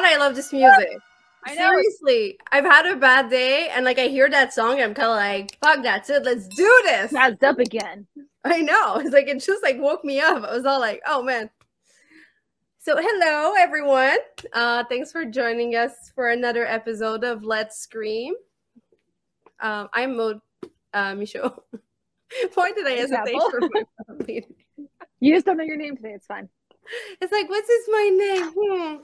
God, I love this music. I know. Seriously, I've had a bad day, and like I hear that song, and I'm kind of like, "Fuck, that's it. Let's do this." Jazzed up again. I know. It's like it just like woke me up. I was all like, "Oh man." So hello everyone. Uh, thanks for joining us for another episode of Let's Scream. Um, I'm Mo uh, Michaud. Why did I hesitate for my? You just don't know your name today. It's fine. It's like, what's is my name? Hmm.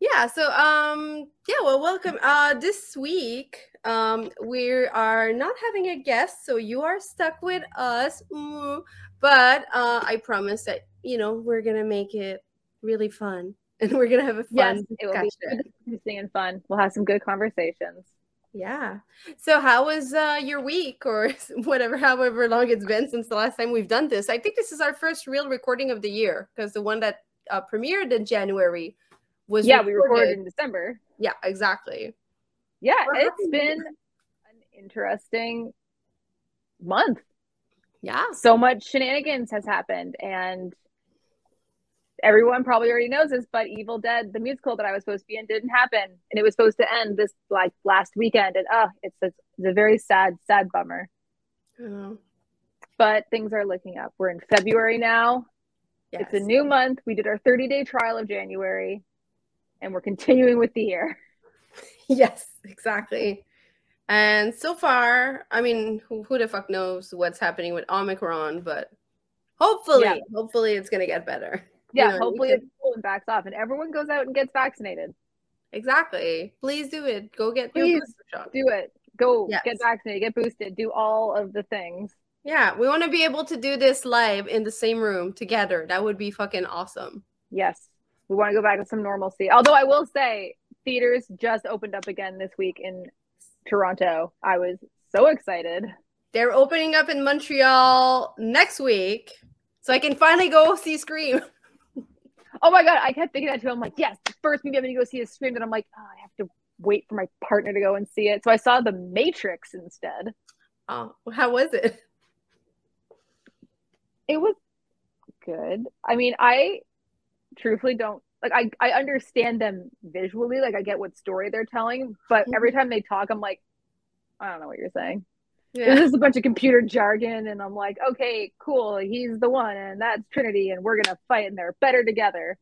Yeah, so um yeah, well welcome. Uh this week um we are not having a guest, so you are stuck with us. Mm, but uh I promise that you know we're gonna make it really fun and we're gonna have a fun Yes, it will be discussion. interesting and fun. We'll have some good conversations. Yeah. So how was uh your week or whatever, however long it's been since the last time we've done this? I think this is our first real recording of the year because the one that uh, premiered in January was yeah, we recorded in December. Yeah, exactly. Yeah, it's been an interesting month. Yeah. So much shenanigans has happened, and everyone probably already knows this. But Evil Dead, the musical that I was supposed to be in, didn't happen, and it was supposed to end this like last weekend. And oh, it's a, it's a very sad, sad bummer. But things are looking up. We're in February now. yes. It's a new month. We did our 30 day trial of January, and we're continuing with the year. Yes, exactly. And so far, I mean, who, who the fuck knows what's happening with Omicron, but hopefully, Yeah. hopefully it's gonna get better. Yeah, You know, hopefully it's cool and backs off, and everyone goes out and gets vaccinated. Exactly. Please do it. Go get your Please booster shot. Do it. Go Yes. get vaccinated, get boosted, do all of the things. Yeah, we want to be able to do this live in the same room together. That would be fucking awesome. Yes, we want to go back to some normalcy. Although I will say, theaters just opened up again this week in Toronto. I was so excited. They're opening up in Montreal next week, so I can finally go see Scream. Oh my god, I kept thinking that too. I'm like, yes, the first movie I'm going to go see is Scream, and I'm like, oh, I have to wait for my partner to go and see it. So I saw The Matrix instead. Oh, how was it? It was good. I mean, I truthfully don't like I, I understand them visually, like I get what story they're telling, but mm-hmm. every time they talk, I'm like, I don't know what you're saying. Yeah. This is a bunch of computer jargon, and I'm like, okay, cool, he's the one, and that's Trinity, and we're gonna fight, and they're better together.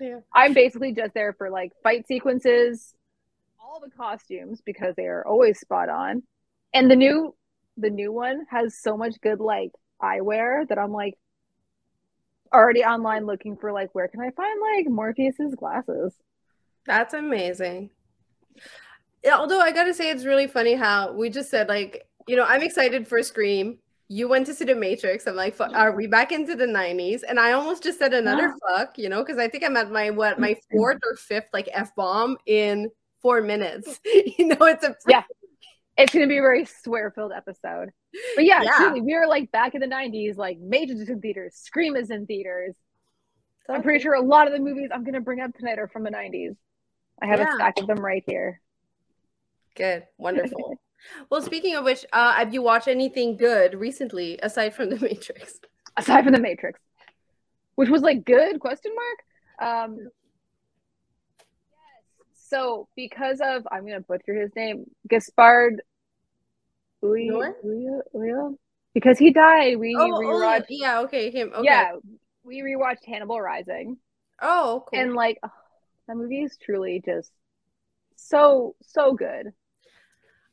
Yeah. I'm basically just there for like fight sequences, all the costumes because they are always spot on, and the new the new one has so much good like eyewear that I'm like already online looking for like where can I find like Morpheus's glasses. That's amazing. Although I gotta say, it's really funny how we just said like, you know, I'm excited for Scream. You went to see the Matrix. I'm like, are we back into the '90s? And I almost just said another fuck, you know, because I think I'm at my what my fourth or fifth like f bomb in four minutes. you know, it's a Yeah. It's gonna be a very swear filled episode. But yeah, Yeah. truly, we are like back in the '90s. Like Matrix is in theaters, Scream is in theaters. So I'm pretty sure a lot of the movies I'm gonna bring up tonight are from the '90s. I have Yeah. a stack of them right here. Good, wonderful. well, speaking of which, uh, have you watched anything good recently aside from the Matrix? Aside from the Matrix, which was like good question mark. Um. So because of I'm gonna butcher his name, Gaspard. Uy, Noé? Uy- Uy- because he died, we Oh, oh, rewatched. yeah, okay, him. Okay. Yeah, we rewatched Hannibal Rising. Oh, cool. and like oh, that movie is truly just so so good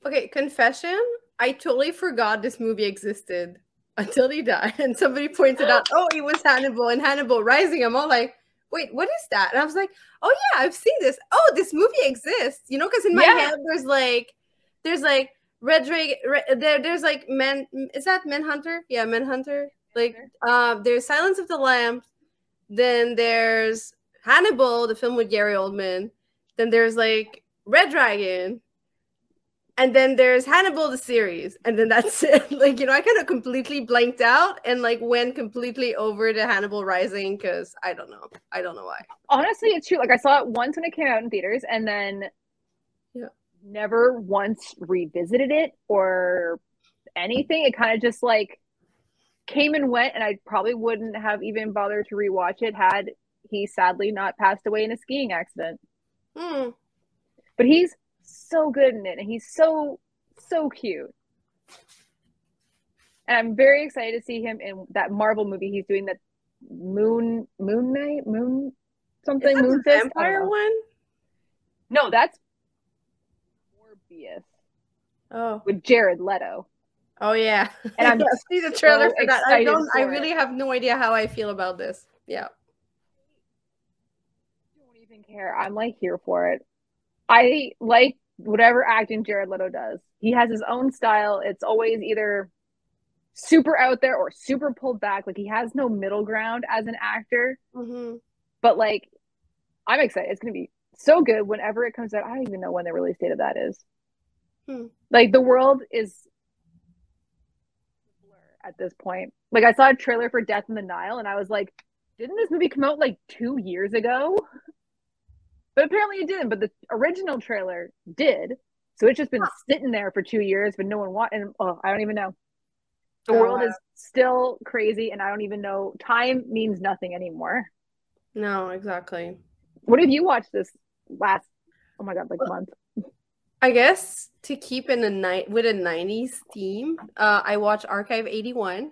Okay, confession. I totally forgot this movie existed until he died, and somebody pointed out, "Oh, it was Hannibal and Hannibal Rising." I'm all like, "Wait, what is that?" And I was like, "Oh yeah, I've seen this. Oh, this movie exists." You know, because in my Yeah. head there's like, there's like Red Drake. Red, there, there's like Men. Is that Manhunter? Yeah, Manhunter. Like, uh, there's Silence of the Lambs. Then there's Hannibal, the film with Gary Oldman. Then there's like Red Dragon. And then there's Hannibal the series, and then that's it. Like you know, I kind of completely blanked out and like went completely over to Hannibal Rising because I don't know, I don't know why. honestly it's true like i saw it once when it came out in theaters and then Yeah. never once revisited it or anything it kind of just like came and went and i probably wouldn't have even bothered to rewatch it had he sadly not passed away in a skiing accident. Hmm. But he's so good in it, and he's so so cute. And I'm very excited to see him in that Marvel movie he's doing. That Moon Moon Knight Moon something Moon Fist? Vampire one? No, that's Morbius Oh. with Jared Leto. Oh yeah. And I'm Yeah, see the trailer so for that. I don't I for it. really have no idea how I feel about this. Yeah. I don't even care. I'm like here for it. I like whatever acting Jared Leto does. He has his own style. It's always either super out there or super pulled back. Like he has no middle ground as an actor. hmm But like, I'm excited. It's gonna be so good whenever it comes out. I don't even know when the release date of that is. Hmm. Like the world is blur at this point. Like I saw a trailer for Death in the Nile, and I was like, didn't this movie come out like two years ago? But apparently it didn't. But the original trailer did. So it's just been sitting there for two years, but no one want. And oh, I don't even know. The Oh, world wow. is still crazy, and I don't even know. Time means nothing anymore. No, exactly. What have you watched this last? Oh my god, like Well, month. I guess to keep in a night with a '90s theme, uh, I watch Archive '81.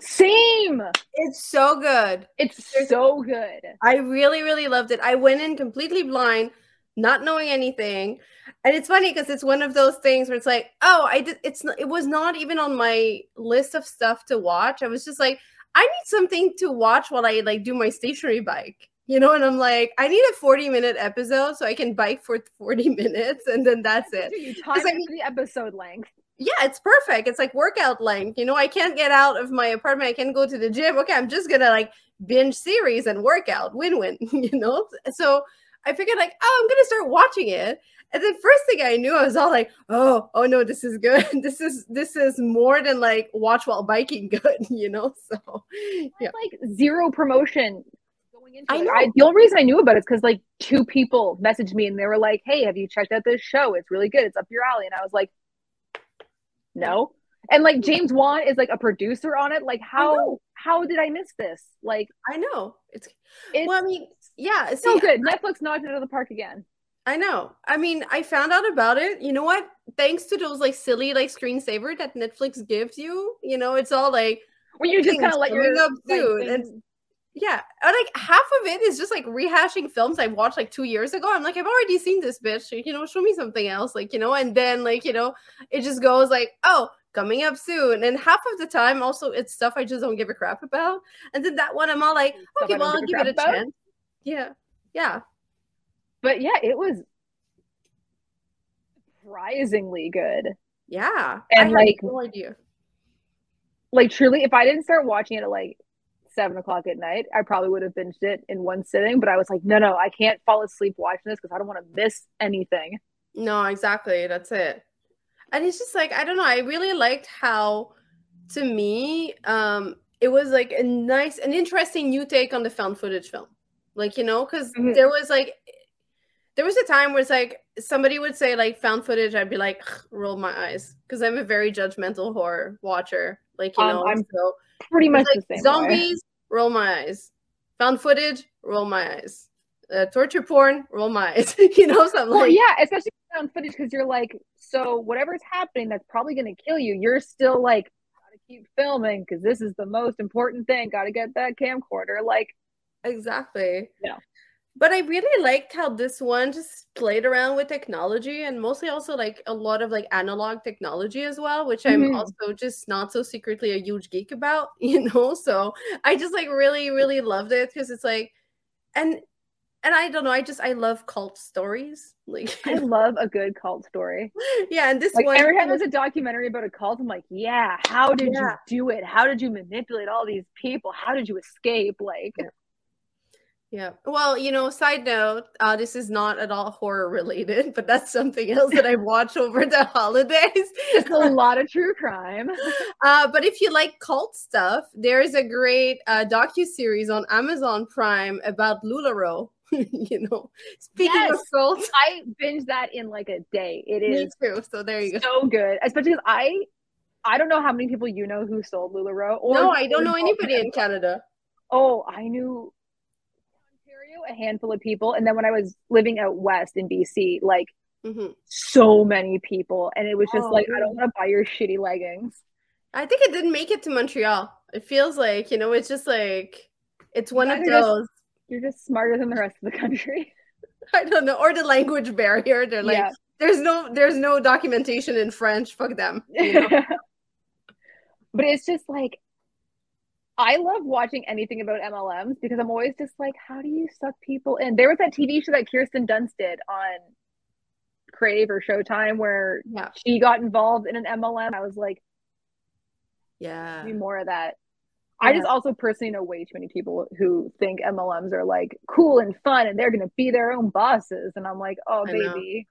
Same. It's so good. It's so good. I really, really loved it. I went in completely blind, not knowing anything, and it's funny because it's one of those things where it's like, oh, I did. It's not, it was not even on my list of stuff to watch. I was just like, I need something to watch while I like do my stationary bike, you know. And I'm like, I need a 40 minute episode so I can bike for 40 minutes, and then that's it. You time I mean- the episode length. Yeah, it's perfect. It's like workout length. You know, I can't get out of my apartment. I can't go to the gym. Okay, I'm just gonna like binge series and workout. Win win. You know. So I figured like, oh, I'm gonna start watching it. And then first thing I knew, I was all like, oh, oh no, this is good. this is this is more than like watch while biking good. You know. So yeah. Like zero promotion going into I know. I, the only reason I knew about it is because like two people messaged me and they were like, "Hey, have you checked out this show? It's really good. It's up your alley." And I was like, "No." And like James Wan is like a producer on it. Like how how did I miss this? Like I know it's it's well. I mean, yeah. so see, good. Netflix knocked it out of the park again. I know. I mean, I found out about it. You know what? Thanks to those like silly like screensaver that Netflix gives you. You know, it's all like When you just kind of let your up like, soon, things- and- yeah, and, like half of it is just like rehashing films I watched like two years ago. I'm like, I've already seen this bitch. You know, show me something else. Like, you know, and then like you know, it just goes like, oh, coming up soon. And half of the time, also, it's stuff I just don't give a crap about. And then that one, I'm all like, okay, well, I'll give give it a about? chance. Yeah, yeah. but yeah, it was surprisingly good. Yeah. And, I like- no idea. like truly if i didn't start watching it at like seven o'clock at night i probably would have binged it in one sitting but i was like no no i can't fall asleep watching this because i don't want to miss anything No, exactly. That's it. And it's just like, I don't know. I really liked how, to me, um, it was like a nice, an interesting new take on the found footage film. Like, you know, because Mhm. there was like, there was a time where it's like somebody would say like found footage, I'd be like, roll my eyes because I'm a very judgmental horror watcher. Like, you Um, know, I'm so pretty much like the same zombies, roll my eyes. Found footage, roll my eyes. Uh, torture porn, roll my eyes. you know, so I'm well like, yeah especially found footage because you're like so whatever's happening that's probably going to kill you you're still like gotta keep filming because this is the most important thing gotta get that camcorder like Exactly. Yeah. But I really liked how this one just played around with technology and mostly also like a lot of like analog technology as well, which I'm Mhm. also just not so secretly a huge geek about, you know? So I just like really, really loved it because it's like, and and I don't know, I just I love cult stories. Like i love a good cult story yeah, and this like one every time there's a documentary about a cult i'm like yeah how did Yeah. you do it how did you manipulate all these people how did you escape like Yeah. Well, you know, side note, uh, this is not at all horror related, but that's something else that I watched over the holidays. It's a lot of true crime. Uh, but if you like cult stuff, there is a great uh, docu series on Amazon Prime about Lularoe. you know, speaking of Yes. cults, I binge that in like a day. It is me too. So there you go. so good, especially because I, I don't know how many people you know who sold Lularoe. Or No, I don't know anybody in Canada. Oh, I knew. A handful of people. And then when I was living out west in BC, like Mhm. so many people. And it was just Oh, like, I don't want to buy your shitty leggings. I think it didn't make it to Montreal. It feels like, you know, it's just like it's one of guys are just- those. You're just smarter than the rest of the country. I don't know, or the language barrier. They're like, Yeah. there's no, there's no documentation in French. Fuck them. You know? but it's just like I love watching anything about MLMs because I'm always just like, how do you suck people in? There was that TV show that Kirsten Dunst did on Crave or Showtime where yeah, she got involved in an MLM. I was like, yeah. do more of that. I just also personally know way too many people who think MLMs are like cool and fun and they're gonna be their own bosses. And I'm like, oh I know. baby,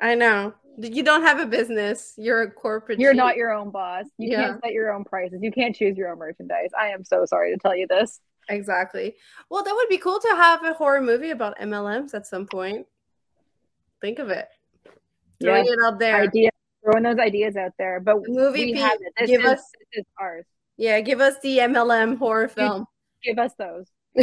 I know. You don't have a business. You're a corporate. you're chief. not your own boss. You Yeah. can't set your own prices. You can't choose your own merchandise. I am so sorry to tell you this. Exactly. Well, that would be cool to have a horror movie about MLMs at some point. Think of it. Throwing it out there. idea throwing those ideas out there but Movie we Pete, have it. This give is, us- this is ours Yeah, give us the MLM horror film. give us those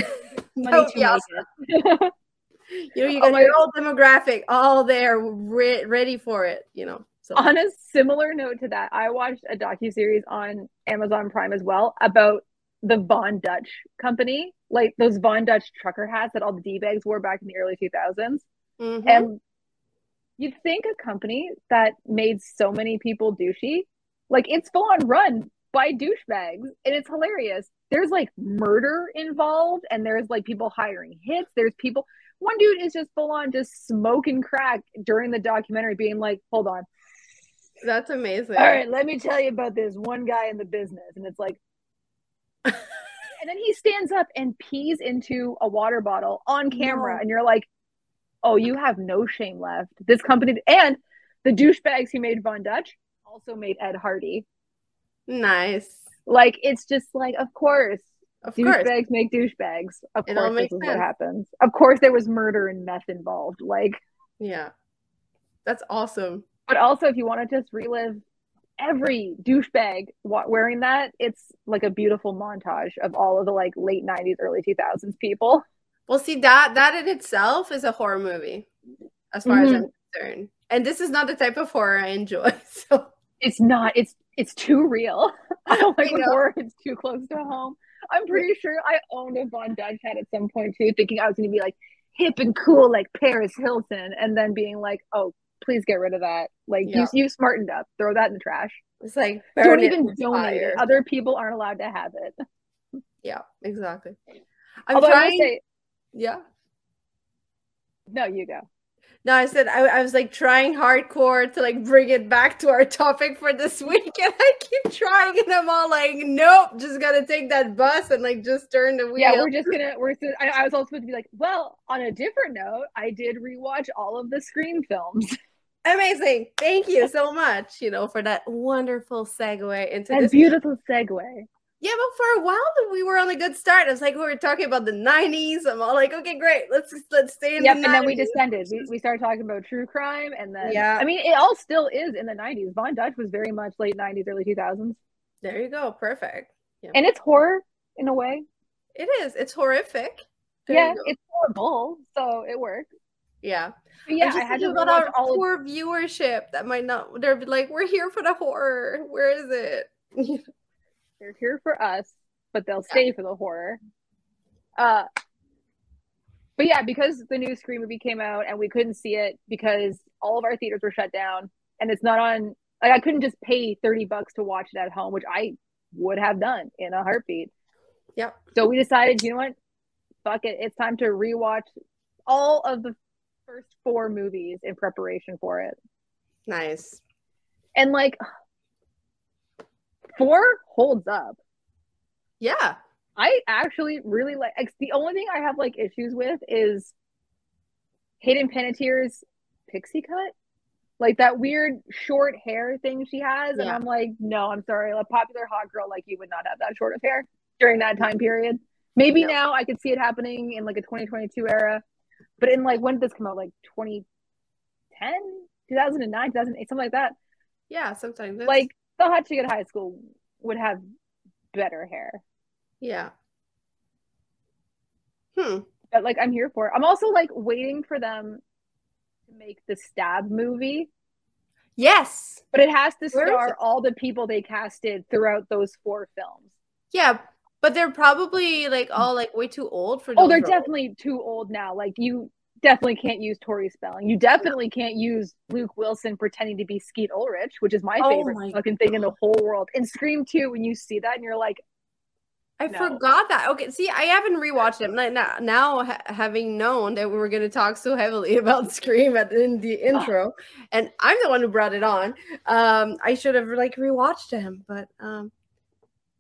money to awesome. it. You know, you Oh got my- your whole demographic all there, re- ready for it. You know. So on a similar note to that i watched a docu-series on amazon prime as well about the von dutch company like those von dutch trucker hats that all the d-bags wore back in the early 2000s Mhm. and you'd think a company that made so many people douchey like it's full on run by douchebags and it's hilarious there's like murder involved and there's like people hiring hits there's people one dude is just full on just smoking crack during the documentary being like hold on that's amazing. all right let me tell you about this one guy in the business and it's like and then he stands up and pees into a water bottle on camera No. and you're like oh you have no shame left this company and the douchebags who made von dutch also made ed hardy Nice. like it's just like of course Of course. douchebags make douchebags of It course this is what happens of course there was murder and meth involved like Yeah. That's awesome. But also, if you want to just relive every douchebag wearing that, it's like a beautiful montage of all of the like late '90s, early 2000s people. Well, see that that in itself is a horror movie, as far as Mhm. I'm concerned. And this is not the type of horror I enjoy. So It's not. It's it's too real. I don't like I horror it's too close to home. I'm pretty sure I owned a Von Dutch hat at some point too, thinking I was going to be like hip and cool like Paris Hilton, and then being like, oh. Please get rid of that. Like Yeah. you, you smartened up. Throw that in the trash. it's like Don't even donate it. fire. Other people aren't allowed to have it. Yeah, exactly. I'm Although trying. say, yeah. no, you go. No, I said I, I was like trying hardcore to like bring it back to our topic for this week, and I keep trying, and I'm all like, nope, just gotta take that bus and like just turn the wheel. Yeah, we're just gonna. We're. I, I was also supposed to be like, well, on a different note, I did rewatch all of the Scream films. amazing. Thank you so much, you know, for that wonderful segue into That this. beautiful segue. Yeah, but for a while we were on a good start. It's like we were talking about the '90s. I'm all like, okay, great, let's let's stay in Yep, the and then we descended. We, we started talking about true crime, and then Yeah. I mean, it all still is in the '90s. Von Dutch was very much late '90s, early 2000s, There you go, perfect. and it's horror in a way. It is. It's horrific. There yeah, it's horrible, so it works. yeah. But yeah, I'm just I had to about our all of poor viewership that might not. They're like, we're here for the horror. Where is it? They're here for us, but they'll stay for the horror. Uh, but yeah, because the new Scream movie came out and we couldn't see it because all of our theaters were shut down, and it's not on. Like I couldn't just pay thirty bucks to watch it at home, which I would have done in a heartbeat. Yep. So we decided, you know what? Fuck it. It's time to rewatch all of the first four movies in preparation for it. Nice. And like four holds up. Yeah. I actually really like the only thing I have like issues with is Hayden Panettiere's pixie cut. Like that weird short hair thing she has. And I'm like, no, I'm sorry. A popular hot girl like you would not have that short of hair during that time period. Maybe No. now I could see it happening in like a 2022 era. But in like when did this come out? Like 2010, 2009, 2008, something like that. Yeah. Sometimes. Like the hot chick at high school would have better hair. Yeah. Hmm. that like I'm here for. I'm also like waiting for them to make the stab movie. Yes. But it has to Where star all the people they casted throughout those four films. Yeah, but they're probably like all like way too old for. Oh, they're roles. definitely too old now. Like you definitely can't use Tori Spelling. You definitely can't use Luke Wilson pretending to be Skeet Ulrich, which is my Oh favorite my fucking thing in the whole world. And Scream 2, when you see that and you're like, I No. forgot that. Okay, see, I haven't rewatched it. Like, Now, now ha- having known that we were going to talk so heavily about Scream at in the intro, and I'm the one who brought it on. Um, I should have like rewatched him, but um,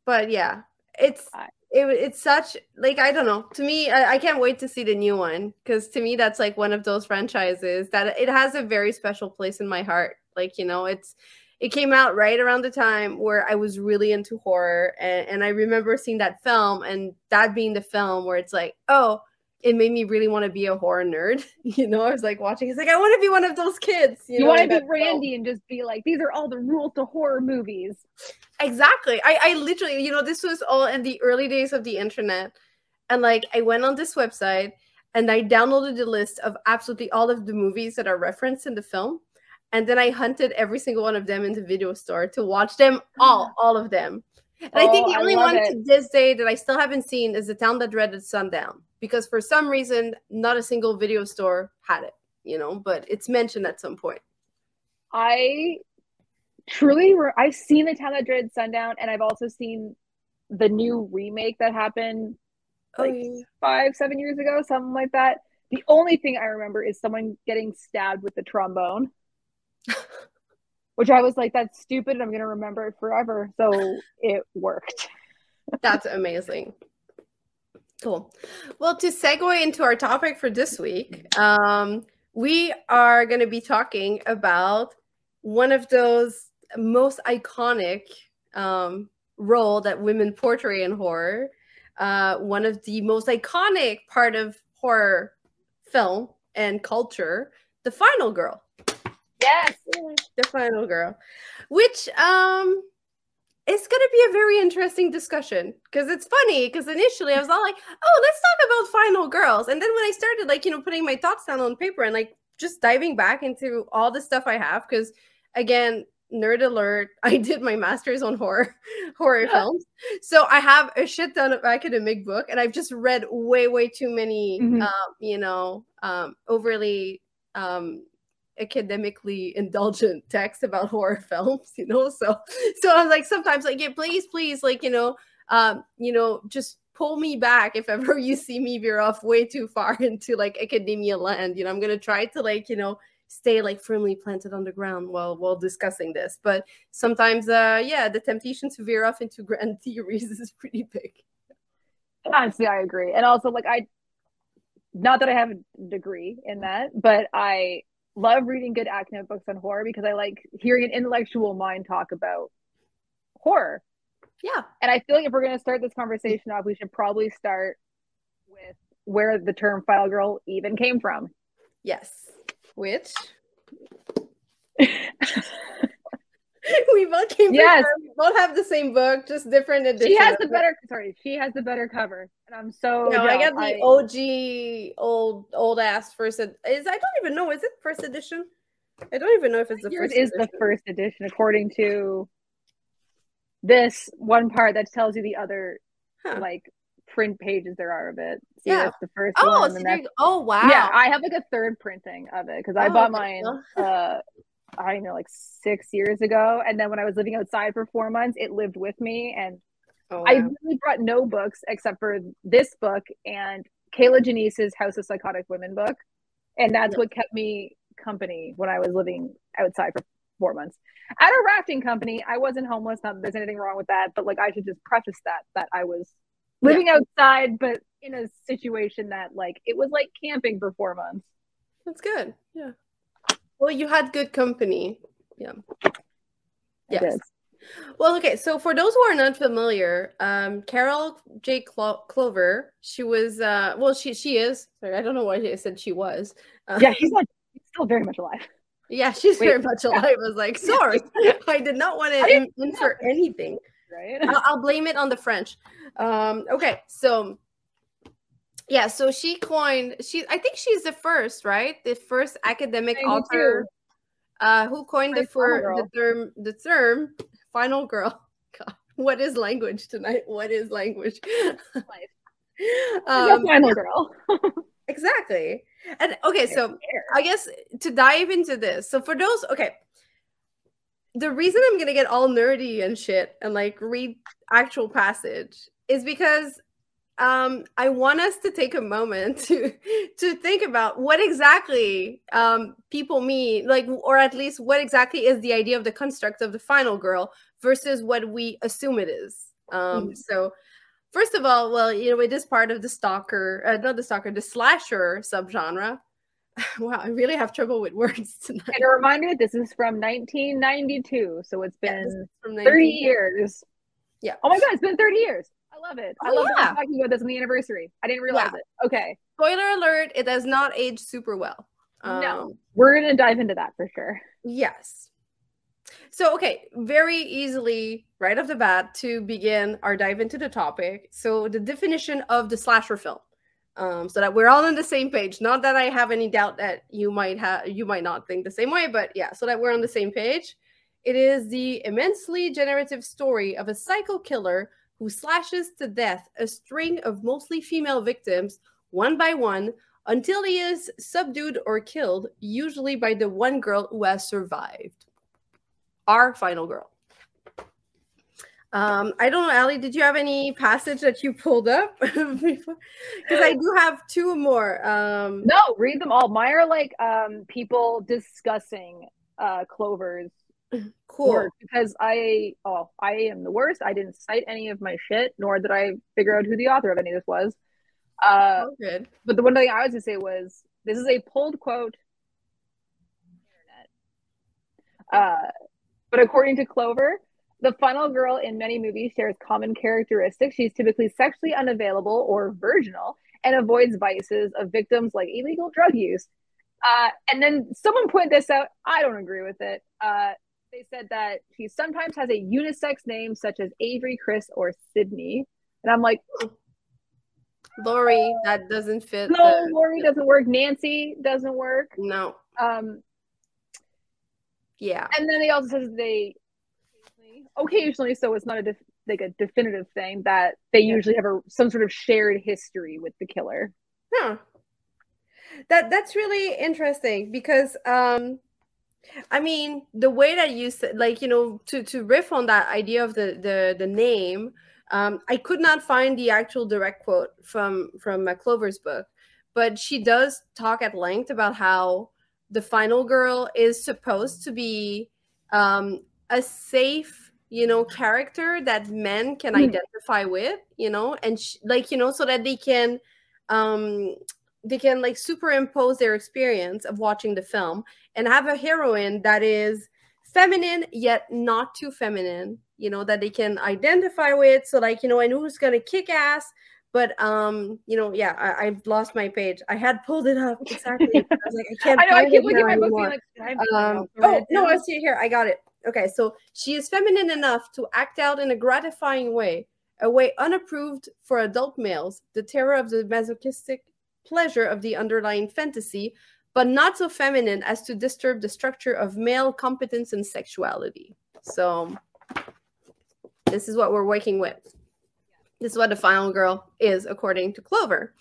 but yeah, it's I- it, it's such like I don't know. To me, I, I can't wait to see the new one because to me that's like one of those franchises that it has a very special place in my heart. Like you know, it's it came out right around the time where I was really into horror. And, and I remember seeing that film and that being the film where it's like, oh, it made me really want to be a horror nerd. You know, I was like watching, it's like, I want to be one of those kids. You, you, know, want to be. Randy and just be like, these are all the rules to horror movies. Exactly. I, I literally, you know, this was all in the early days of the internet. And like, I went on this website and I downloaded the list of absolutely all of the movies that are referenced in the film. And then I hunted every single one of them in the video store to watch them all, all of them. And I think Oh, the only one it. to this day that I still haven't seen is The Town That Dreaded Sundown. Because for some reason, not a single video store had it, you know, but it's mentioned at some point. I truly, re- I've seen The Town That Dreaded Sundown, and I've also seen the new remake that happened Oh, like five, seven years ago, something like that. The only thing I remember is someone getting stabbed with the trombone, which I was like, that's stupid. and I'm going to remember it forever. So it worked. That's amazing. Cool. Well, to segue into our topic for this week, um, we are going to be talking about one of those most iconic um, role that women portray in horror. Uh, one of the most iconic part of horror film and culture, the final girl Yes. the final girl which um is going to be a very interesting discussion because it's funny because initially i was all like oh let's talk about final girls and then when i started like you know putting my thoughts down on paper and like just diving back into all the stuff i have because again nerd alert i did my master's on horror horror Yeah. films so i have a shit ton of academic book and i've just read way way too many Mhm. um you know um overly um academically indulgent text about horror films you know? So so i was like sometimes like yeah please please like you know um you know just pull me back if ever you see me veer off way too far into like academia land. You know i'm gonna try to like you know stay like firmly planted on the ground while while discussing this. But sometimes uh yeah the temptation to veer off into grand theories is pretty big. Honestly, I agree. And also, like, I, not that I have a degree in that, but I love reading good academic books on horror because I like hearing an intellectual mind talk about horror. yeah And I feel like if we're going to start this conversation off, we should probably start with where the term final girl even came from. yes which we both came Yes. we both have the same book just different editions she has the better, sorry, she has the better cover. And I'm so. no, I got the OG old old ass first ed- is I don't even know is it first edition? I don't even know if it's the Yours first is the edition. first edition, according to this one part that tells you the other Huh. like print pages there are of it. See, Yeah. that's the first Oh, one. so and there that's, you go. oh wow. yeah, I have like a third printing of it because I Oh, bought mine. Uh, I don't know, like six years ago, and then when I was living outside for four months, it lived with me, and Oh, I really brought no books except for this book and Kier-La Janisse's House of Psychotic Women book, and that's Yeah. what kept me company when I was living outside for four months. At a rafting company, I wasn't homeless. Not that there's anything wrong with that, but like I should just preface that that I was living outside, but in a situation that like it was like camping for four months. That's good. Yeah. Well, you had good company. Yeah. Yes. Well, okay. So for those who are not familiar, um, Carol J. Clo- Clover, she was, uh, well, she she is. Sorry, I don't know why I said she was. Uh, Yeah, he's not. He's still very much alive. yeah, she's Wait. very much alive. I was like, sorry, I did not want to didn't- in, in anything. Right. I'll, I'll blame it on the French. Um, okay, so Yeah, so she coined she I think she's the first, right? The first academic 92. author uh who coined the for the term the term final girl. God, what is language tonight? What is language? Um, final girl. exactly. And okay, so I guess to dive into this. So for those, okay, the reason I'm gonna get all nerdy and shit and like read actual passage is because um, I want us to take a moment to to think about what exactly um, people mean, like, or at least what exactly is the idea of the construct of the final girl versus what we assume it is. Um, Mhm. So, first of all, well, you know, it is part of the stalker, uh, not the stalker, the slasher subgenre. wow, I really have trouble with words tonight. And a reminder, this is from 1992, so it's been from 30 years. Yeah. Oh my god, it's been 30 years. I love it. I love yeah. talking about this on the anniversary. I didn't realize Yeah. it. Okay. Spoiler alert: It does not age super well. No. Um, We're gonna dive into that for sure. Yes. So, okay, very easily, right off the bat, to begin our dive into the topic. So, the definition of the slasher film, um, so that we're all on the same page. Not that I have any doubt that you might have, you might not think the same way, but yeah, so that we're on the same page. It is the immensely generative story of a psycho killer who slashes to death a string of mostly female victims one by one until he is subdued or killed, usually by the one girl who has survived. Our final girl. Um, I don't know, Ali, did you have any passage that you pulled up? Because I do have two more. Um, No, read them all. Mine are like um people discussing uh Clover's cool. work because I oh I am the worst. I didn't cite any of my shit, nor did I figure out who the author of any of this was. Uh Oh, good. but the one thing I was gonna say was this is a pulled quote. Uh but according to Clover, the final girl in many movies shares common characteristics. She's typically sexually unavailable or virginal and avoids vices of victims like illegal drug use. Uh, and then someone pointed this out. I don't agree with it. Uh, they said that he sometimes has a unisex name such as Avery, Chris, or Sydney. And I'm like, Lori, that doesn't fit. no, the- Lori doesn't work. Nancy doesn't work. no. Um, Yeah. and then they also says they occasionally, so it's not a def- like a definitive thing that they Yeah. usually have a some sort of shared history with the killer. Huh. That that's really interesting because um I mean the way that you said like you know to to riff on that idea of the the the name um I could not find the actual direct quote from from uh, Clover's book but she does talk at length about how the final girl is supposed to be um a safe you know character that men can Hmm. identify with you know and sh- like you know so that they can um they can like superimpose their experience of watching the film and have a heroine that is feminine yet not too feminine you know that they can identify with so like you know and who's gonna kick ass but um you know yeah I, i've lost my page i had pulled it up exactly i was like i can't I know. I find keep it looking at my book, anymore. like, Um, oh no. I see it here. I got it. Okay, so she is feminine enough to act out in a gratifying way, a way unapproved for adult males, the terror of the masochistic pleasure of the underlying fantasy, but not so feminine as to disturb the structure of male competence and sexuality. So this is what we're working with. This is what the final girl is, according to Clover.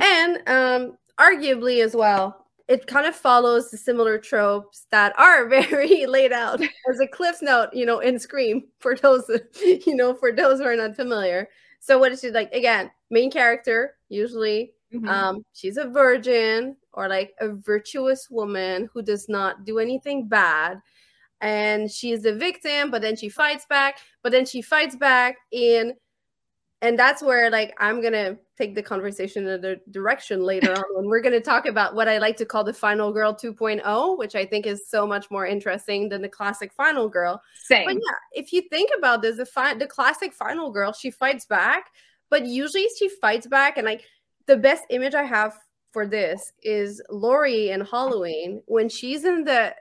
And um, arguably as well, it kind of follows the similar tropes that are very laid out as a cliff's note, you know, in Scream for those, you know, for those who are not familiar. So what is she like? Again, main character, usually Mhm. um, she's a virgin or like a virtuous woman who does not do anything bad. And she is the victim, but then she fights back, but then she fights back in and that's where like i'm gonna take the conversation in a direction later on when we're gonna talk about what i like to call the final girl 2.0 which i think is so much more interesting than the classic final girl Same. but yeah if you think about this the fi- the classic final girl she fights back but usually she fights back and like the best image i have for this is lori in halloween when she's in the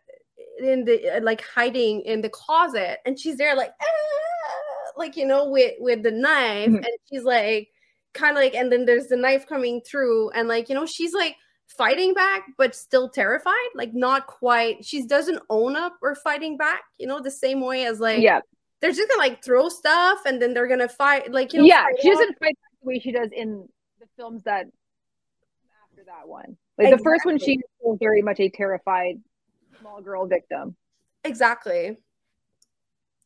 in the uh, like hiding in the closet and she's there like "Ah," like you know with with the knife Mhm. and she's like kind of like and then there's the knife coming through and like you know she's like fighting back but still terrified like not quite she doesn't own up or fighting back you know the same way as like yeah they're just gonna like throw stuff and then they're gonna fight like you know yeah she doesn't fight the way she does in films that after that one. Like the first one she Exactly. was very much a terrified small girl victim. Exactly.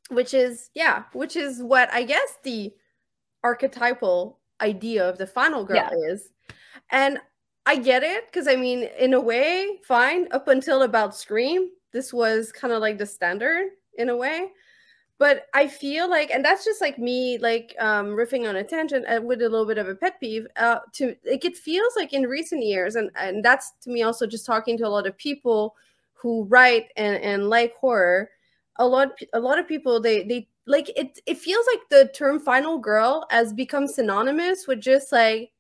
Which is yeah which is what i guess the archetypal idea of the final girl Yeah. is. And i get it because i mean in a way fine. Up until about scream this was kind of like the standard in a way but i feel like and that's just like me like um riffing on a tangent uh, with a little bit of a pet peeve uh to like it feels like in recent years and and that's to me also just talking to a lot of people who write and and like horror a lot a lot of people they they like it it feels like the term final girl has become synonymous with just like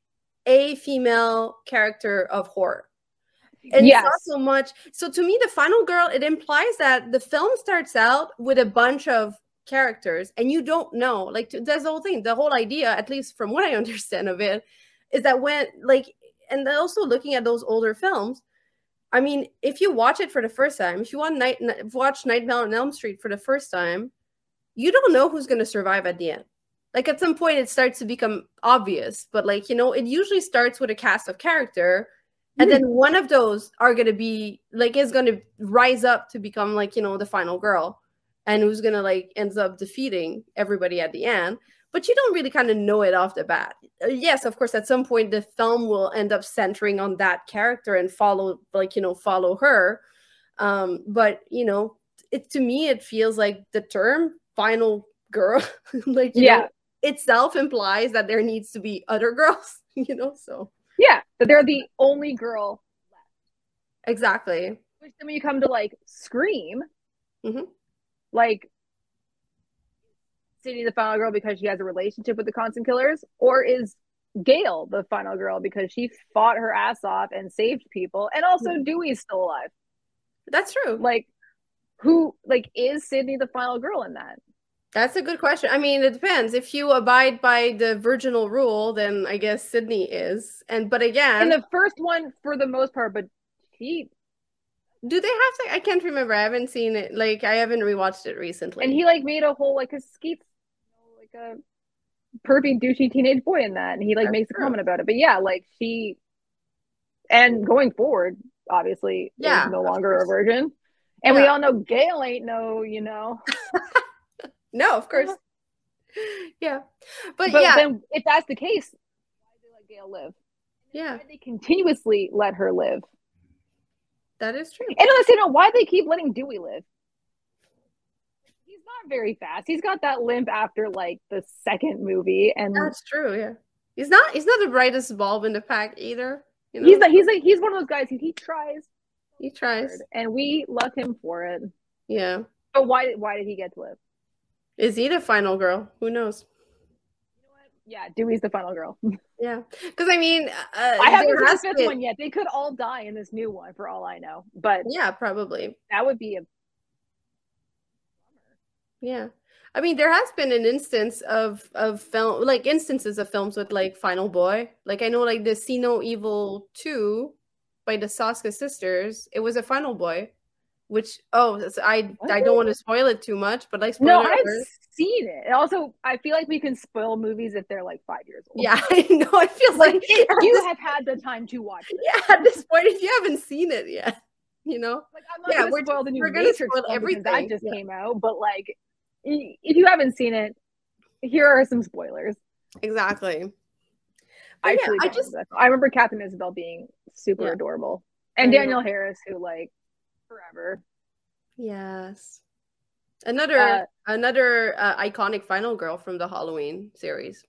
a female character of horror and Yes. not so much so to me the final girl it implies that the film starts out with a bunch of characters and you don't know like that's the whole thing. The whole idea at least from what i understand of it is that when like and then also looking at those older films i mean if you watch it for the first time if you want night watch nightmare on elm street for the first time you don't know who's going to survive at the end. Like at some point it starts to become obvious but like you know it usually starts with a cast of character and then hmm. one of those are going to be like is going to rise up to become like you know the final girl and who's to like ends up defeating everybody at the end but you don't really kind of know it off the bat. Uh, yes of course at some point the film will end up centering on that character and follow like you know follow her. Um but you know it to me it feels like the term final girl like Yeah. know, itself implies that there needs to be other girls you know so. Yeah but they're the only girl left. Exactly. Which then when you come to like scream Mhm. Like Sydney the final girl because she has a relationship with the constant killers or is gail the final girl because she fought her ass off and saved people and also Mhm. dewey's still alive that's true like who like is sydney the final girl in that That's a good question. I mean, it depends. If you abide by the virginal rule, then I guess Sydney is. And but again, in the first one for the most part but he do they have to? I can't remember. I haven't seen it. Like I haven't rewatched it recently. and he like made a whole like a skeet's you know, like a pervy douchey teenage boy in that and he like That's makes a comment about it but yeah like she and going forward obviously Yeah, no longer a virgin and we all know gail ain't no you know no, of course. yeah, but, but yeah, then if that's the case why did they let gail live yeah, they continuously let her live that is true. and unless you know why they keep letting dewey live he's not very fast he's got that limp after like the second movie and That's true. Yeah, he's not. He's not the brightest bulb in the pack either. You know? he's like he's like he's one of those guys who he tries he tries. and we love him for it. Yeah, But why why did he get to live? is he the final girl? Who knows? Yeah, Dewey's the final girl. Yeah, because I mean, uh, I haven't seen the fifth been- one yet. They could all die in this new one for all I know. But Yeah, probably. that would be a Yeah. I mean, there has been an instance of of film like instances of films with like Final Boy. Like I know like the See No Evil 2 by the Soska sisters, it was a Final Boy, which oh, that's- I I don't want to spoil it too much, but like no. I've seen it. And also, I feel like we can spoil movies if they're like five years old. Yeah, I know. It feels like, like you this- have had the time to watch it. yeah, at this point, if you haven't seen it yet, you know, Like I'm not Yeah, gonna we're spoil the new we're gonna spoil everything. that just Yeah. came out. But like, if you haven't seen it, here are some spoilers. exactly. But I yeah, I just. I remember Katharine Isabelle being super Yeah. adorable, and Danielle Harris, who like forever. yes. Another Uh, another uh, iconic final girl from the Halloween series.